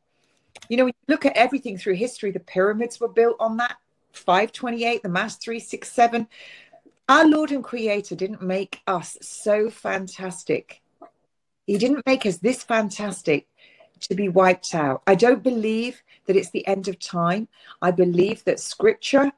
you know, when you look at everything through history, the pyramids were built on that 528, the mass 367. Our Lord and Creator didn't make us so fantastic. He didn't make us this fantastic to be wiped out. I don't believe that it's the end of time. I believe that scripture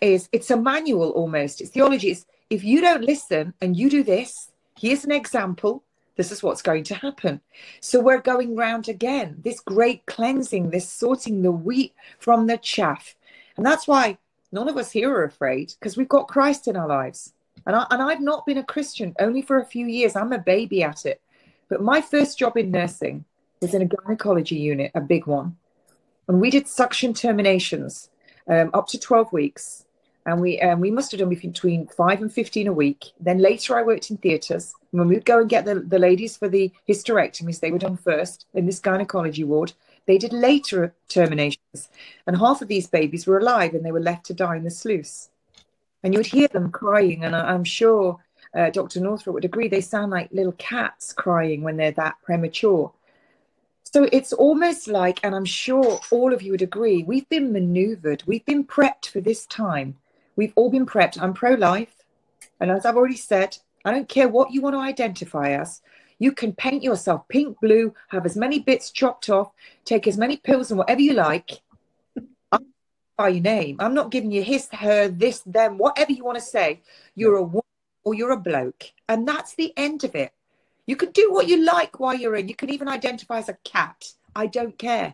is it's a manual almost. It's theology. It's if you don't listen and you do this, here's an example this is what's going to happen. So we're going round again, this great cleansing, this sorting the wheat from the chaff. And that's why none of us here are afraid because we've got Christ in our lives. And, I, and I've not been a Christian only for a few years. I'm a baby at it. But my first job in nursing was in a gynecology unit, a big one. And we did suction terminations um, up to 12 weeks and we um, we must have done between five and fifteen a week. Then later, I worked in theatres. When we'd go and get the, the ladies for the hysterectomies, they were done first in this gynecology ward. They did later terminations, and half of these babies were alive and they were left to die in the sluice. And you would hear them crying, and I, am sure uh, Dr. Northrup would agree. They sound like little cats crying when they're that premature. So it's almost like, and I'm sure all of you would agree, we've been maneuvered, we've been prepped for this time We've all been prepped. I'm pro life. And as I've already said, I don't care what you want to identify as. You can paint yourself pink, blue, have as many bits chopped off, take as many pills and whatever you like. by your name. I'm not giving you his, her, this, them, whatever you want to say. You're a woman or you're a bloke. And that's the end of it. You can do what you like while you're in. You can even identify as a cat. I don't care.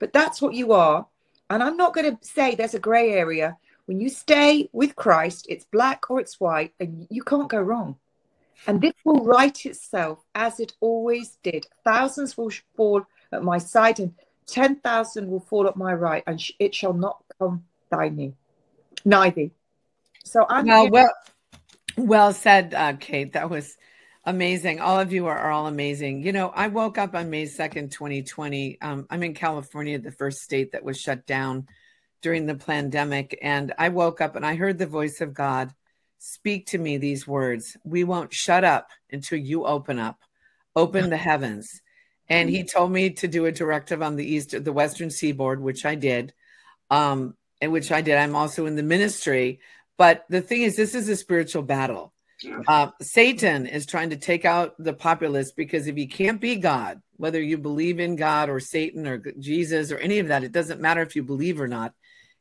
But that's what you are. And I'm not going to say there's a grey area when you stay with Christ, it's black or it's white, and you can't go wrong. And this will right itself as it always did. Thousands will fall at my side, and 10,000 will fall at my right, and it shall not come nigh me. Neither. So I'm. Well, well, well said, uh, Kate. That was amazing. All of you are, are all amazing. You know, I woke up on May 2nd, 2020. Um, I'm in California, the first state that was shut down during the pandemic. And I woke up and I heard the voice of God speak to me these words We won't shut up until you open up, open the heavens. And he told me to do a directive on the east, the western seaboard, which I did. Um, and which I did. I'm also in the ministry. But the thing is, this is a spiritual battle. Uh, Satan is trying to take out the populace because if he can't be God, whether you believe in God or Satan or Jesus or any of that, it doesn't matter if you believe or not.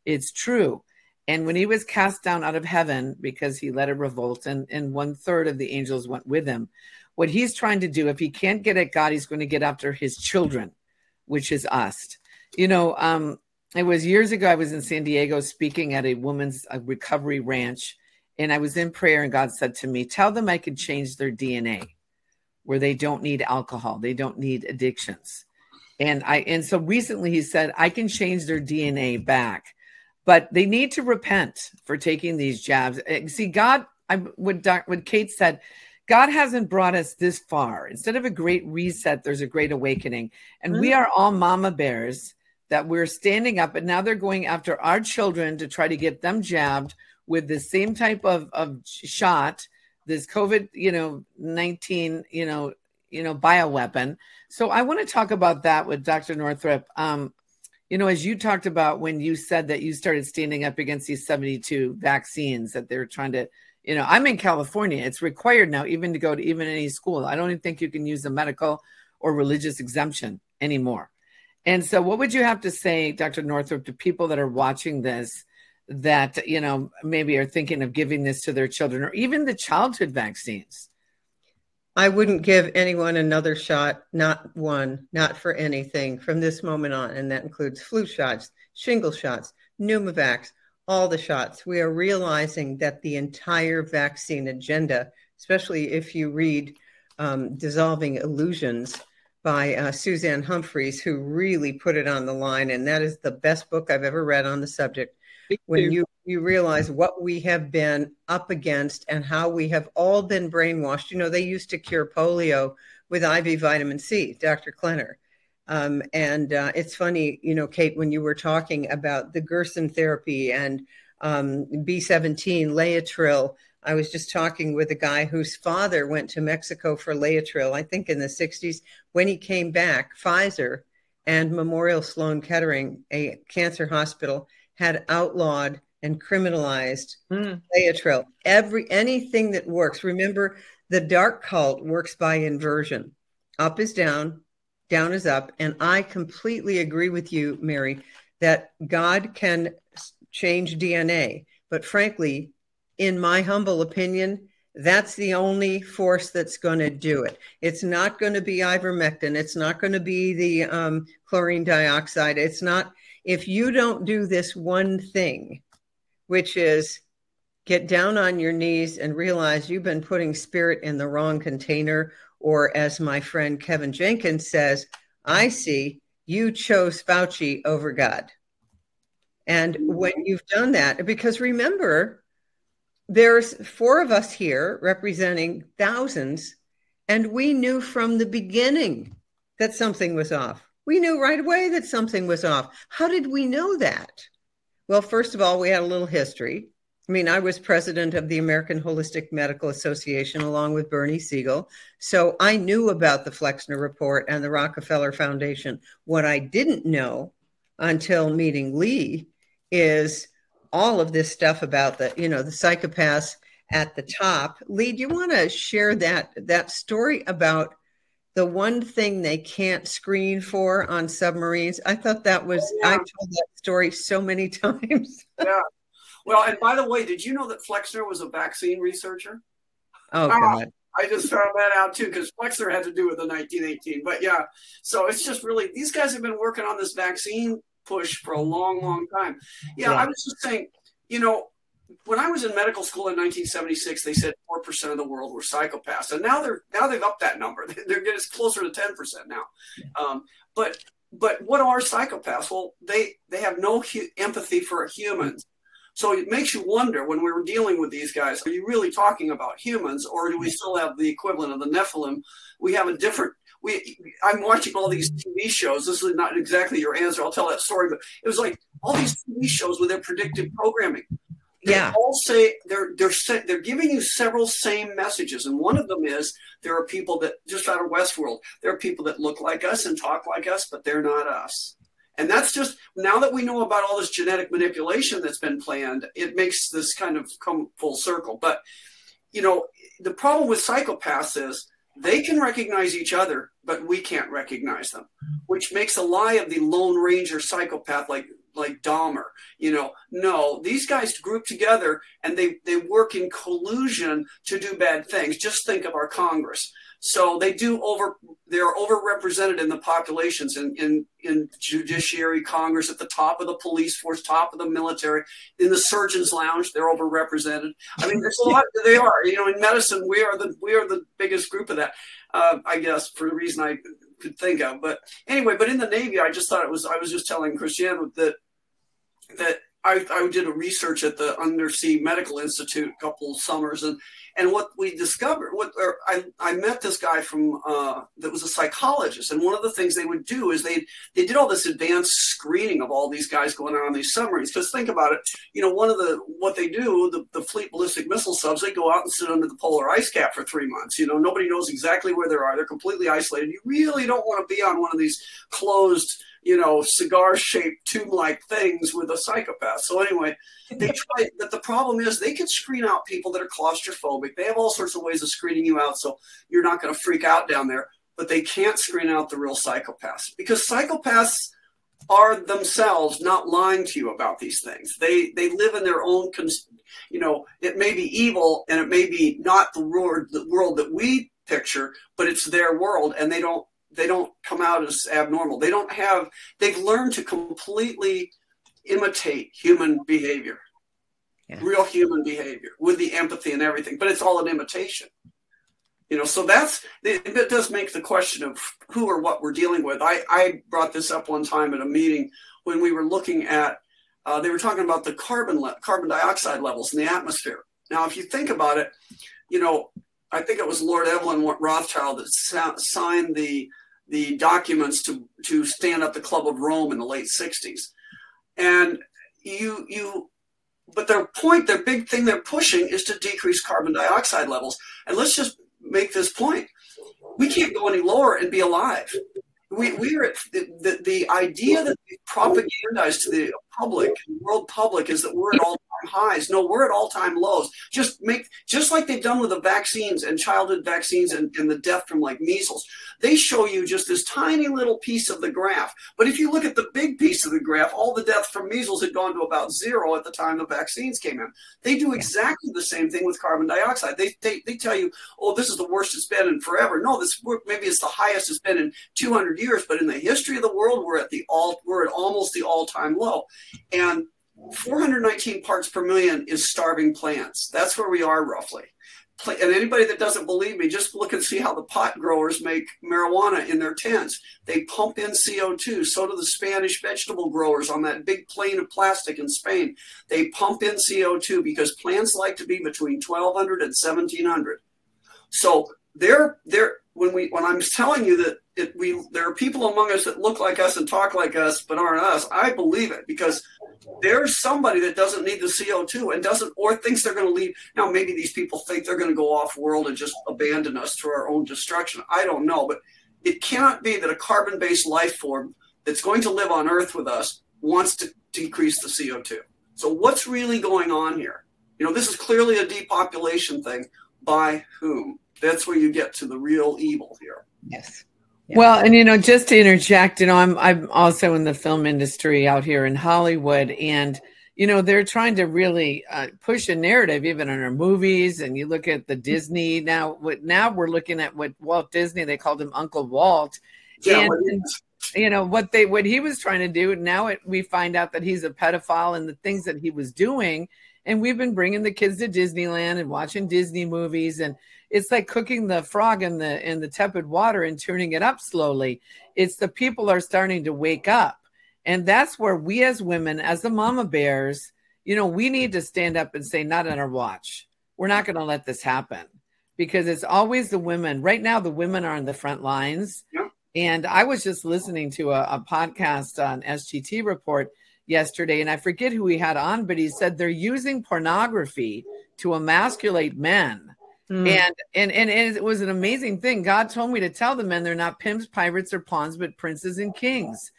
It's true. And when he was cast down out of heaven because he led a revolt, and, and one third of the angels went with him, what he's trying to do, if he can't get at God, he's going to get after his children, which is us. You know, um, it was years ago, I was in San Diego speaking at a woman's a recovery ranch, and I was in prayer, and God said to me, Tell them I can change their DNA where they don't need alcohol, they don't need addictions. And I and so recently he said, I can change their DNA back but they need to repent for taking these jabs. Eh, see, God, I what, Doc, what Kate said, God hasn't brought us this far. Instead of a great reset, there's a great awakening. And mm-hmm. we are all mama bears that we're standing up, and now they're going after our children to try to get them jabbed with the same type of, of shot, this COVID, you know, 19, you know, you know, bioweapon. So I want to talk about that with Dr. Northrup. Um, you know, as you talked about when you said that you started standing up against these 72 vaccines that they're trying to, you know, I'm in California. It's required now, even to go to even any school. I don't even think you can use a medical or religious exemption anymore. And so, what would you have to say, Dr. Northrup, to people that are watching this that, you know, maybe are thinking of giving this to their children or even the childhood vaccines? I wouldn't give anyone another shot, not one, not for anything from this moment on. And that includes flu shots, shingle shots, Pneumovax, all the shots. We are realizing that the entire vaccine agenda, especially if you read um, Dissolving Illusions by uh, Suzanne Humphries, who really put it on the line. And that is the best book I've ever read on the subject. When you, you realize what we have been up against and how we have all been brainwashed. You know, they used to cure polio with IV vitamin C, Dr. Klenner. Um, and uh, it's funny, you know, Kate, when you were talking about the Gerson therapy and um, B17, Laetrile, I was just talking with a guy whose father went to Mexico for Laetrile, I think in the 60s. When he came back, Pfizer and Memorial Sloan Kettering, a cancer hospital, had outlawed and criminalized mm. Laetrile. Every anything that works. Remember, the dark cult works by inversion. Up is down, down is up. And I completely agree with you, Mary, that God can change DNA. But frankly, in my humble opinion, that's the only force that's going to do it. It's not going to be ivermectin. It's not going to be the um, chlorine dioxide. It's not, if you don't do this one thing, which is get down on your knees and realize you've been putting spirit in the wrong container, or as my friend Kevin Jenkins says, I see you chose Fauci over God. And when you've done that, because remember, there's four of us here representing thousands, and we knew from the beginning that something was off. We knew right away that something was off. How did we know that? Well, first of all, we had a little history. I mean, I was president of the American Holistic Medical Association along with Bernie Siegel. So I knew about the Flexner Report and the Rockefeller Foundation. What I didn't know until meeting Lee is all of this stuff about the you know the psychopaths at the top. Lee, do you want to share that that story about the one thing they can't screen for on submarines? I thought that was oh, yeah. I told that story so many [LAUGHS] times. yeah. Well, and by the way, did you know that Flexner was a vaccine researcher? Oh ah, God. I just found that out too because Flexner had to do with the 1918. But yeah, so it's just really these guys have been working on this vaccine push for a long, long time. Yeah, yeah. I was just saying, you know, when I was in medical school in 1976, they said four percent of the world were psychopaths, and now they're now they've upped that number. [LAUGHS] They're getting closer to ten percent now. Um, but but what are psychopaths? Well, they they have no hu- empathy for humans. So it makes you wonder when we were dealing with these guys, are you really talking about humans or do we still have the equivalent of the Nephilim? We have a different we I'm watching all these TV shows. This is not exactly your answer. I'll tell that story, but it was like all these TV shows with their predictive programming. Yeah. all say they're they're they're giving you several same messages, and one of them is there are people that just out of Westworld. There are people that look like us and talk like us, but they're not us. And that's just now that we know about all this genetic manipulation that's been planned, it makes this kind of come full circle. But you know, the problem with psychopaths is they can recognize each other, but we can't recognize them, which makes a lie of the Lone Ranger psychopath like like Dahmer. You know, no, these guys group together and they they work in collusion to do bad things. Just think of our Congress. So they do over they're overrepresented in the populations in, in in judiciary, Congress, at the top of the police force, top of the military, in the surgeon's lounge, they're overrepresented. I mean, there's a lot they are. You know, in medicine, we are the we are the biggest group of that. Uh, I guess for the reason I could think of. But anyway, but in the Navy, I just thought it was I was just telling Christiane that that I, I did a research at the Undersea Medical Institute a couple of summers, and and what we discovered, what I, I met this guy from uh, that was a psychologist, and one of the things they would do is they they did all this advanced screening of all these guys going on these submarines. Because think about it, you know, one of the what they do, the, the fleet ballistic missile subs, they go out and sit under the polar ice cap for three months. You know, nobody knows exactly where they are. They're completely isolated. You really don't want to be on one of these closed you know, cigar shaped tube like things with a psychopath. So anyway, they [LAUGHS] try but the problem is they can screen out people that are claustrophobic. They have all sorts of ways of screening you out so you're not going to freak out down there, but they can't screen out the real psychopaths because psychopaths are themselves not lying to you about these things. They they live in their own you know, it may be evil and it may be not the world the world that we picture, but it's their world and they don't they don't come out as abnormal. They don't have, they've learned to completely imitate human behavior, yeah. real human behavior with the empathy and everything, but it's all an imitation. You know, so that's it does make the question of who or what we're dealing with. I, I brought this up one time at a meeting when we were looking at uh, they were talking about the carbon le- carbon dioxide levels in the atmosphere. Now, if you think about it, you know, I think it was Lord Evelyn Rothschild that sa- signed the the documents to to stand up the Club of Rome in the late '60s, and you you. But their point, their big thing they're pushing is to decrease carbon dioxide levels. And let's just make this point. We can't go any lower and be alive. We, we are the, the, the idea that we propagandize to the public, world public, is that we're at all highs. No, we're at all time lows. Just make just like they've done with the vaccines and childhood vaccines and, and the death from like measles. They show you just this tiny little piece of the graph. But if you look at the big piece of the graph, all the deaths from measles had gone to about zero at the time the vaccines came in. They do exactly the same thing with carbon dioxide. They, they, they tell you, oh, this is the worst it's been in forever. No, this maybe it's the highest it's been in 200 years, but in the history of the world, we're at the all we're at almost the all time low. And 419 parts per million is starving plants. That's where we are roughly. And anybody that doesn't believe me, just look and see how the pot growers make marijuana in their tents. They pump in CO2. So do the Spanish vegetable growers on that big plain of plastic in Spain. They pump in CO2 because plants like to be between 1200 and 1700. So they're, they're, when we when I'm telling you that it, we there are people among us that look like us and talk like us but aren't us, I believe it because there's somebody that doesn't need the CO2 and doesn't or thinks they're going to leave. Now maybe these people think they're going to go off world and just abandon us to our own destruction. I don't know, but it cannot be that a carbon-based life form that's going to live on Earth with us wants to decrease the CO2. So what's really going on here? You know, this is clearly a depopulation thing. By whom? That's where you get to the real evil here. Yes. Yeah. Well, and you know, just to interject, you know, I'm I'm also in the film industry out here in Hollywood, and you know, they're trying to really uh, push a narrative, even in our movies. And you look at the Disney now. What now we're looking at what Walt Disney they called him Uncle Walt, yeah, and, you know what they what he was trying to do. Now it, we find out that he's a pedophile and the things that he was doing. And we've been bringing the kids to Disneyland and watching Disney movies and it's like cooking the frog in the in the tepid water and turning it up slowly. It's the people are starting to wake up. And that's where we as women as the mama bears you know we need to stand up and say not on our watch. We're not going to let this happen. Because it's always the women. Right now the women are on the front lines. And i was just listening to a, a podcast on sgt report yesterday and i forget who he had on but he said they're using pornography to emasculate men Mm. And, and and it was an amazing thing. God told me to tell the men they're not pimps, pirates, or pawns, but princes and kings.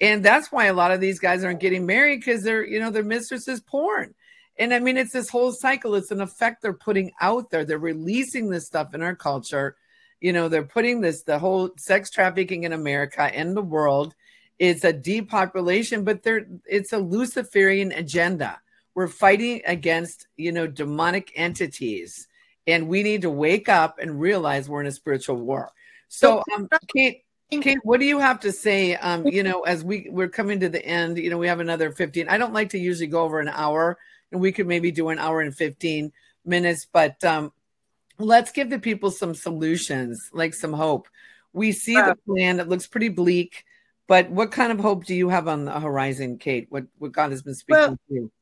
And that's why a lot of these guys aren't getting married because they're, you know, their mistress is porn. And I mean, it's this whole cycle. It's an effect they're putting out there. They're releasing this stuff in our culture. You know, they're putting this, the whole sex trafficking in America and the world. It's a depopulation, but they're it's a Luciferian agenda. We're fighting against, you know, demonic entities and we need to wake up and realize we're in a spiritual war. So, um, Kate, Kate, what do you have to say? Um, you know, as we we're coming to the end, you know, we have another 15. I don't like to usually go over an hour, and we could maybe do an hour and 15 minutes, but um, let's give the people some solutions, like some hope. We see the plan; it looks pretty bleak. But what kind of hope do you have on the horizon, Kate? What what God has been speaking well, to you?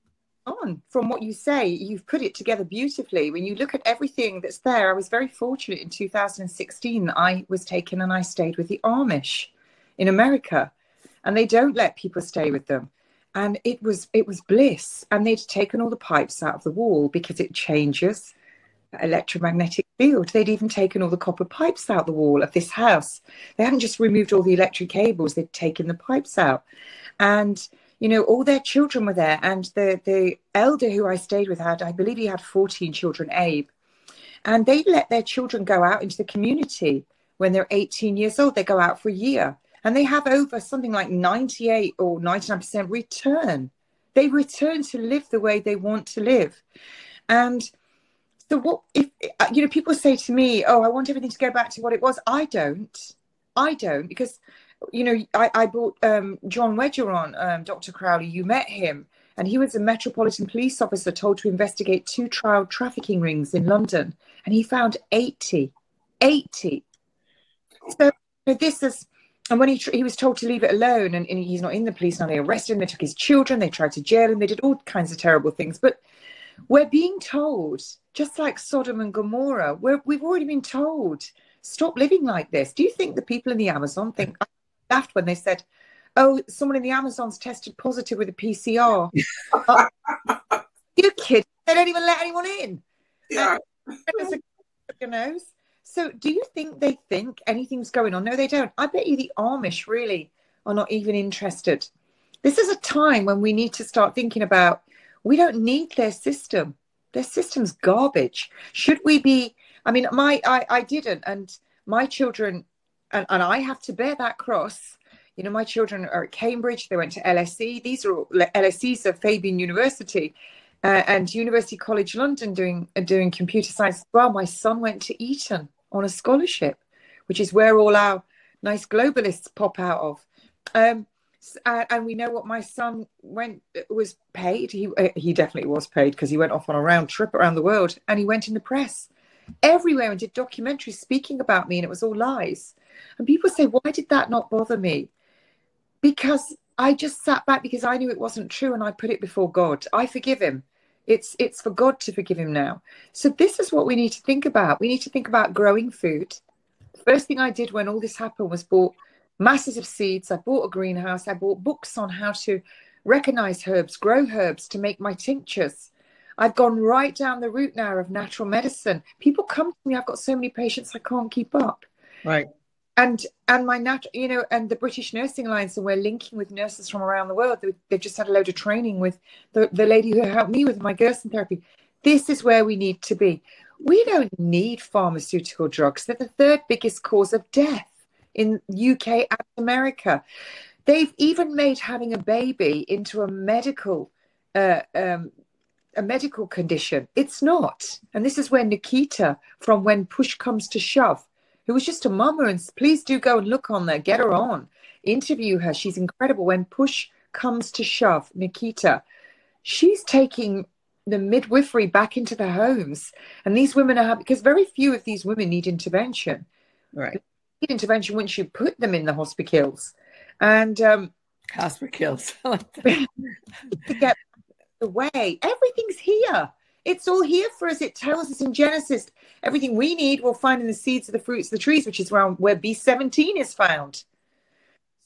On from what you say. You've put it together beautifully. When you look at everything that's there, I was very fortunate in 2016. that I was taken and I stayed with the Amish in America, and they don't let people stay with them. And it was it was bliss. And they'd taken all the pipes out of the wall because it changes electromagnetic field. They'd even taken all the copper pipes out the wall of this house. They hadn't just removed all the electric cables; they'd taken the pipes out, and you know, all their children were there. And the, the elder who I stayed with had, I believe he had 14 children, Abe. And they let their children go out into the community when they're 18 years old. They go out for a year and they have over something like 98 or 99% return. They return to live the way they want to live. And so, what if, uh, you know, people say to me, Oh, I want everything to go back to what it was. I don't. I don't because you know, I, I brought um, John Wedger on, um, Dr. Crowley. You met him, and he was a Metropolitan Police officer told to investigate two child trafficking rings in London, and he found 80. 80. So this is, and when he he was told to leave it alone, and, and he's not in the police now. They arrested him. They took his children. They tried to jail him. They did all kinds of terrible things. But we're being told, just like Sodom and Gomorrah, we're, we've already been told, stop living like this. Do you think the people in the Amazon think? I laughed when they said, "Oh, someone in the Amazon's tested positive with a PCR." [LAUGHS] you kidding? They don't even let anyone in. Yeah. Your nose. So, do you think they think anything's going on? No, they don't. I bet you the Amish really are not even interested. This is a time when we need to start thinking about we don't need their system. Their system's garbage. Should we be? I mean, my I, I didn't, and my children, and, and I have to bear that cross. You know, my children are at Cambridge. They went to LSE. These are all, LSE's of Fabian University. Uh, and University College London doing uh, doing computer science as well. My son went to Eton on a scholarship, which is where all our nice globalists pop out of. Um, and we know what my son went was paid. He uh, he definitely was paid because he went off on a round trip around the world, and he went in the press everywhere and did documentaries speaking about me, and it was all lies. And people say, why did that not bother me? Because I just sat back because I knew it wasn't true, and I put it before God. I forgive him. It's it's for God to forgive him now. So this is what we need to think about. We need to think about growing food. The first thing I did when all this happened was bought masses of seeds. I bought a greenhouse. I bought books on how to recognize herbs, grow herbs to make my tinctures. I've gone right down the route now of natural medicine. People come to me. I've got so many patients I can't keep up. Right. And and my nat, you know, and the British Nursing Alliance, and we're linking with nurses from around the world. They, they've just had a load of training with the, the lady who helped me with my Gerson therapy. This is where we need to be. We don't need pharmaceutical drugs. They're the third biggest cause of death in UK and America. They've even made having a baby into a medical uh, um, a medical condition. It's not. And this is where Nikita from When Push Comes to Shove, who was just a mama, and please do go and look on there, get her on, interview her. She's incredible. When Push Comes to Shove, Nikita, she's taking the midwifery back into the homes. And these women are because very few of these women need intervention. Right. Need intervention once you put them in the hospitals. And um hospitals [LAUGHS] [LAUGHS] to get the way. Everything's here. It's all here for us. It tells us in Genesis everything we need we'll find in the seeds of the fruits of the trees, which is around where B17 is found.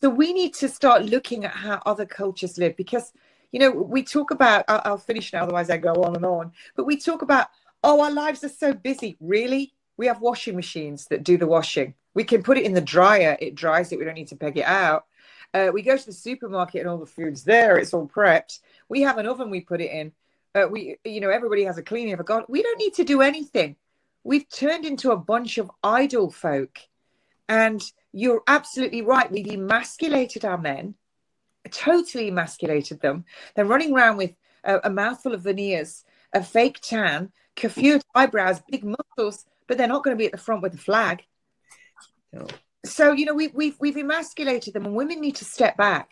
So we need to start looking at how other cultures live because, you know, we talk about, I'll, I'll finish now, otherwise I go on and on, but we talk about, oh, our lives are so busy. Really? We have washing machines that do the washing. We can put it in the dryer, it dries it, we don't need to peg it out. Uh, we go to the supermarket and all the food's there, it's all prepped. We have an oven we put it in. Uh, we, you know, everybody has a cleaning of a god. We don't need to do anything. We've turned into a bunch of idle folk. And you're absolutely right. We've emasculated our men, totally emasculated them. They're running around with a, a mouthful of veneers, a fake tan, coiffure eyebrows, big muscles, but they're not going to be at the front with the flag. No. So you know we, we've we've emasculated them, and women need to step back.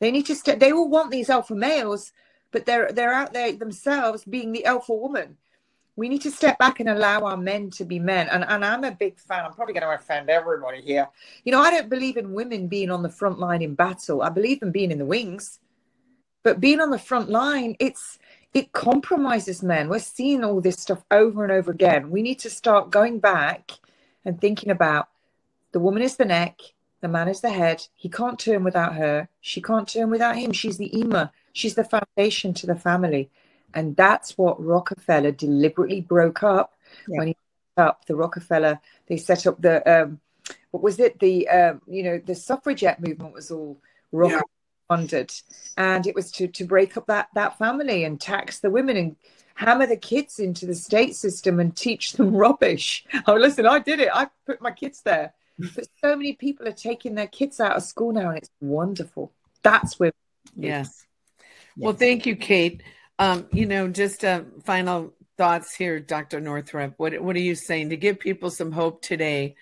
They need to step. They all want these alpha males, but they're they're out there themselves being the alpha woman. We need to step back and allow our men to be men. And and I'm a big fan. I'm probably going to offend everybody here. You know, I don't believe in women being on the front line in battle. I believe in being in the wings. But being on the front line, it's it compromises men. We're seeing all this stuff over and over again. We need to start going back and thinking about the woman is the neck, the man is the head. He can't turn without her. She can't turn without him. She's the Ima. She's the foundation to the family. And that's what Rockefeller deliberately broke up yeah. when he set up the Rockefeller. They set up the um, what was it? The um, you know the suffragette movement was all Rockefeller yeah. funded, and it was to to break up that that family and tax the women and hammer the kids into the state system and teach them [LAUGHS] rubbish. Oh, listen, I did it. I put my kids there but so many people are taking their kids out of school now, and it's wonderful. That's where. Yes. Well, thank you, Kate. Um, you know, just uh, final thoughts here, Dr. Northrup. What What are you saying to give people some hope today?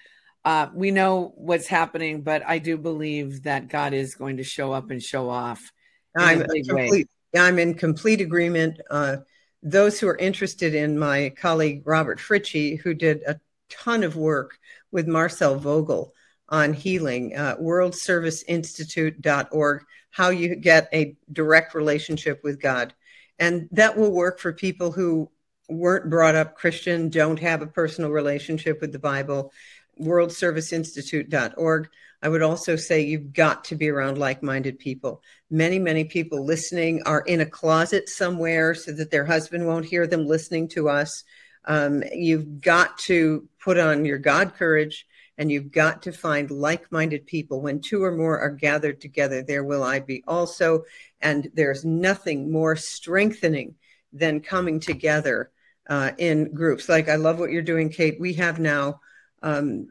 uh, we know what's happening, but I do believe that God is going to show up and show off. I'm, complete, I'm in complete agreement. Uh, those who are interested in my colleague Robert Fritchie, who did a ton of work with Marcel Vogel on healing, uh, worldserviceinstitute.org, how you get a direct relationship with God. And that will work for people who weren't brought up Christian, don't have a personal relationship with the Bible, worldserviceinstitute.org. I would also say you've got to be around like minded people. Many, many people listening are in a closet somewhere so that their husband won't hear them listening to us. Um, you've got to put on your God courage and you've got to find like minded people. When two or more are gathered together, there will I be also. And there's nothing more strengthening than coming together uh, in groups. Like I love what you're doing, Kate. We have now um,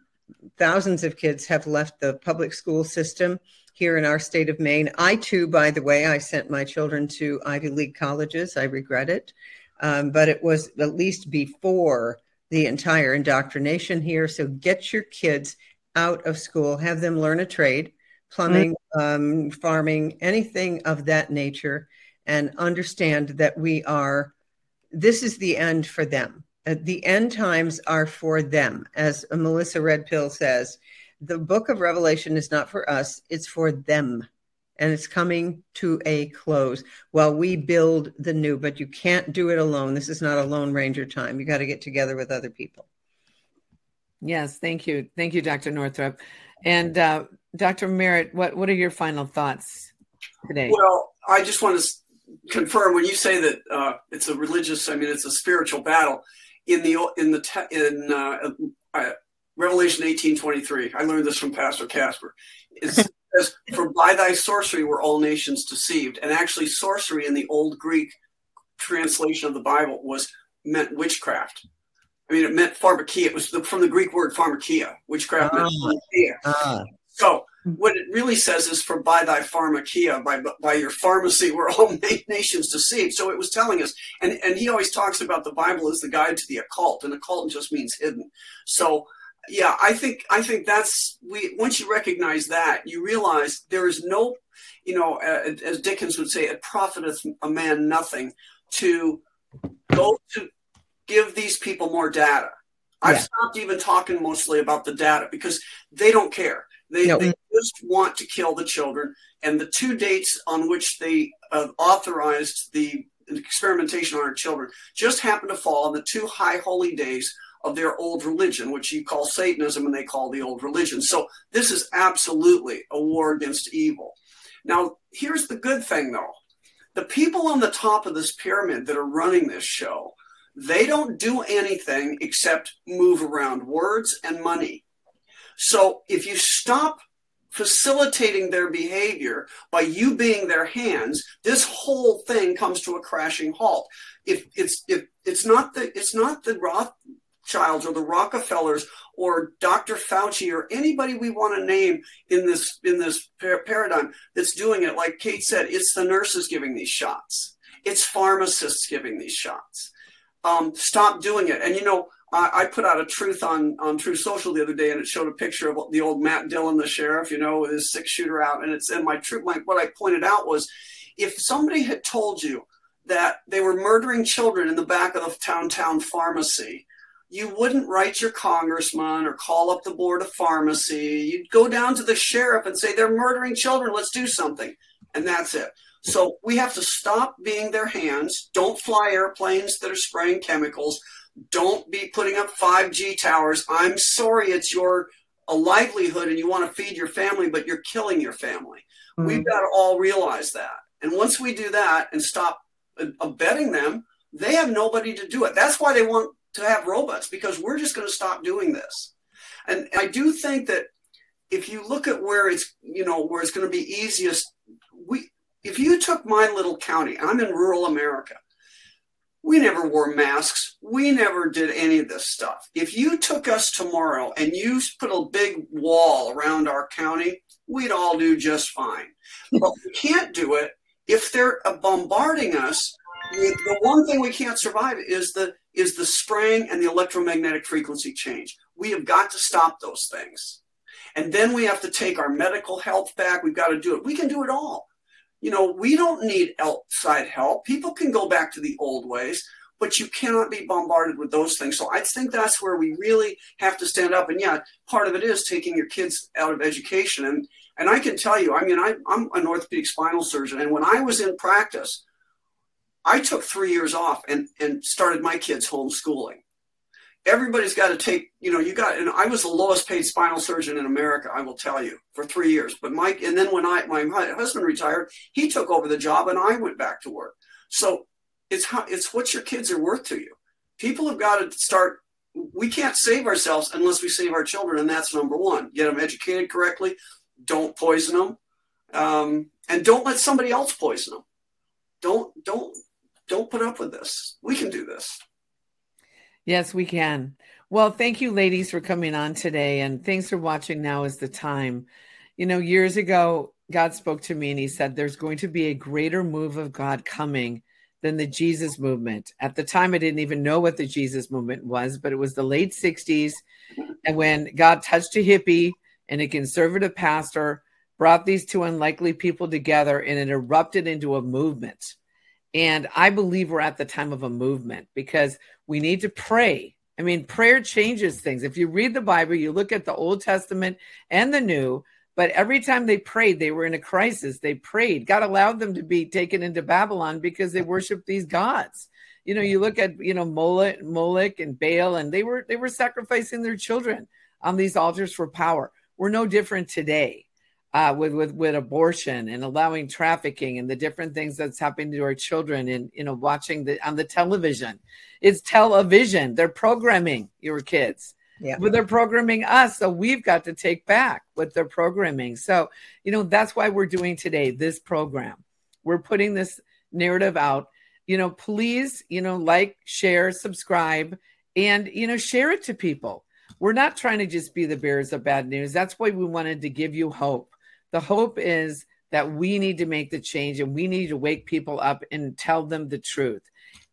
thousands of kids have left the public school system here in our state of Maine. I too, by the way, I sent my children to Ivy League colleges. I regret it, um, but it was at least before the entire indoctrination here. So get your kids out of school, have them learn a trade, plumbing, mm-hmm. um, farming, anything of that nature, and understand that we are this is the end for them. Uh, the end times are for them. As Melissa Redpill says, the book of Revelation is not for us, it's for them. And it's coming to a close while we build the new, but you can't do it alone. This is not a Lone Ranger time. You got to get together with other people. Yes, thank you. Thank you, Dr. Northrup. And uh, Dr. Merritt, what, what are your final thoughts today? Well, I just want to confirm when you say that uh, it's a religious, I mean, it's a spiritual battle. In the in the te- in uh, uh, Revelation eighteen twenty three, I learned this from Pastor Casper. It says, "For by thy sorcery were all nations deceived." And actually, sorcery in the Old Greek translation of the Bible was meant witchcraft. I mean, it meant pharmakeia. It was the, from the Greek word pharmakeia. Witchcraft meant ah. pharmakeia. Ah. So what it really says is for by thy pharmakeia by by your pharmacy were all [LAUGHS] nations deceived so it was telling us and and he always talks about the bible as the guide to the occult and occult just means hidden so yeah i think i think that's we once you recognize that you realize there is no you know uh, as dickens would say it profiteth a man nothing to go to give these people more data I've stopped even talking mostly about the data because they don't care. They, no. they just want to kill the children. And the two dates on which they uh, authorized the experimentation on our children just happened to fall on the two high holy days of their old religion, which you call Satanism and they call the old religion. So this is absolutely a war against evil. Now, here's the good thing though the people on the top of this pyramid that are running this show, they don't do anything except move around words and money. So if you stop facilitating their behavior by you being their hands, this whole thing comes to a crashing halt. If it's if it's not the it's not the Rothschilds or the Rockefellers or Dr. Fauci or anybody we want to name in this in this paradigm that's doing it, like Kate said, it's the nurses giving these shots. It's pharmacists giving these shots. Um, stop doing it. And you know, I, put out a truth on on Truth Social the other day, and it showed a picture of the old Matt Dillon, the sheriff, you know, with his six shooter out. And it's and my truth, like what I pointed out was, if somebody had told you that they were murdering children in the back of the town town pharmacy, you wouldn't write your congressman or call up the board of pharmacy. You'd go down to the sheriff and say they're murdering children. Let's do something, and that's it. So we have to stop being their hands. Don't fly airplanes that are spraying chemicals don't be putting up 5G towers. I'm sorry, it's your a livelihood and you want to feed your family, but you're killing your family. Mm-hmm. We've got to all realize that. And once we do that and stop abetting them, they have nobody to do it. That's why they want to have robots because we're just going to stop doing this. And I do think that if you look at where it's you know where it's going to be easiest, we if you took my little county, I'm in rural America. We never wore masks. We never did any of this stuff. If you took us tomorrow and you put a big wall around our county, we'd all do just fine. But we can't do it if they're bombarding us. The one thing we can't survive is the is the spraying and the electromagnetic frequency change. We have got to stop those things. And then we have to take our medical health back. We've got to do it. We can do it all. You know, we don't need outside help. People can go back to the old ways, but you cannot be bombarded with those things. So I think that's where we really have to stand up. And yeah, part of it is taking your kids out of education. And and I can tell you, I mean, I, I'm an orthopedic spinal surgeon, and when I was in practice, I took three years off and and started my kids homeschooling everybody's got to take, you know, you got, and I was the lowest paid spinal surgeon in America, I will tell you, for three years. But Mike, and then when I, my husband retired, he took over the job and I went back to work. So it's how, it's what your kids are worth to you. People have got to start, we can't save ourselves unless we save our children. And that's number one. Get them educated correctly. Don't poison them. Um, and don't let somebody else poison them. Don't, don't, don't put up with this. We can do this. Yes, we can. Well, thank you, ladies, for coming on today. And thanks for watching Now is the Time. You know, years ago, God spoke to me and he said, There's going to be a greater move of God coming than the Jesus movement. At the time, I didn't even know what the Jesus movement was, but it was the late 60s. And when God touched a hippie and a conservative pastor, brought these two unlikely people together, and it erupted into a movement. And I believe we're at the time of a movement because we need to pray. I mean, prayer changes things. If you read the Bible, you look at the Old Testament and the New, but every time they prayed, they were in a crisis. They prayed. God allowed them to be taken into Babylon because they worshiped these gods. You know, you look at you know Moloch, and Baal, and they were they were sacrificing their children on these altars for power. We're no different today uh, with with with abortion and allowing trafficking and the different things that's happening to our children and you know watching the on the television. It's television. They're programming your kids. Yeah. But they're programming us. So we've got to take back what they're programming. So, you know, that's why we're doing today this program. We're putting this narrative out. You know, please, you know, like, share, subscribe, and, you know, share it to people. We're not trying to just be the bearers of bad news. That's why we wanted to give you hope. The hope is that we need to make the change and we need to wake people up and tell them the truth.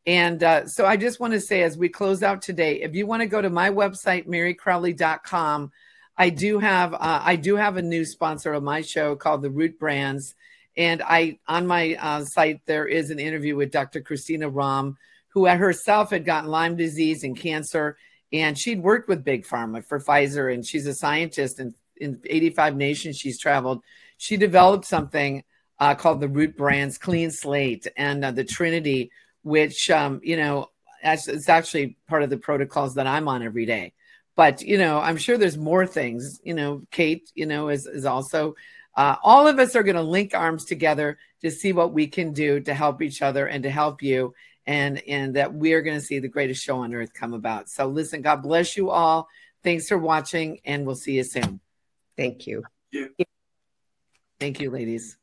And uh, so I just want to say as we close out today, if you want to go to my website, marycrowley.com, I do have uh, I do have a new sponsor of my show called the Root Brands. And I on my uh, site there is an interview with Dr. Christina Rahm, who herself had gotten Lyme disease and cancer, and she'd worked with Big Pharma for Pfizer, and she's a scientist and in 85 nations she's traveled. She developed something uh, called the Root Brands Clean Slate and uh, the Trinity, which, um, you know, it's actually part of the protocols that I'm on every day. But, you know, I'm sure there's more things. You know, Kate, you know, is, is also, uh, all of us are going to link arms together to see what we can do to help each other and to help you. And, and that we are going to see the greatest show on earth come about. So, listen, God bless you all. Thanks for watching, and we'll see you soon. Thank you. Yeah. Thank you, ladies.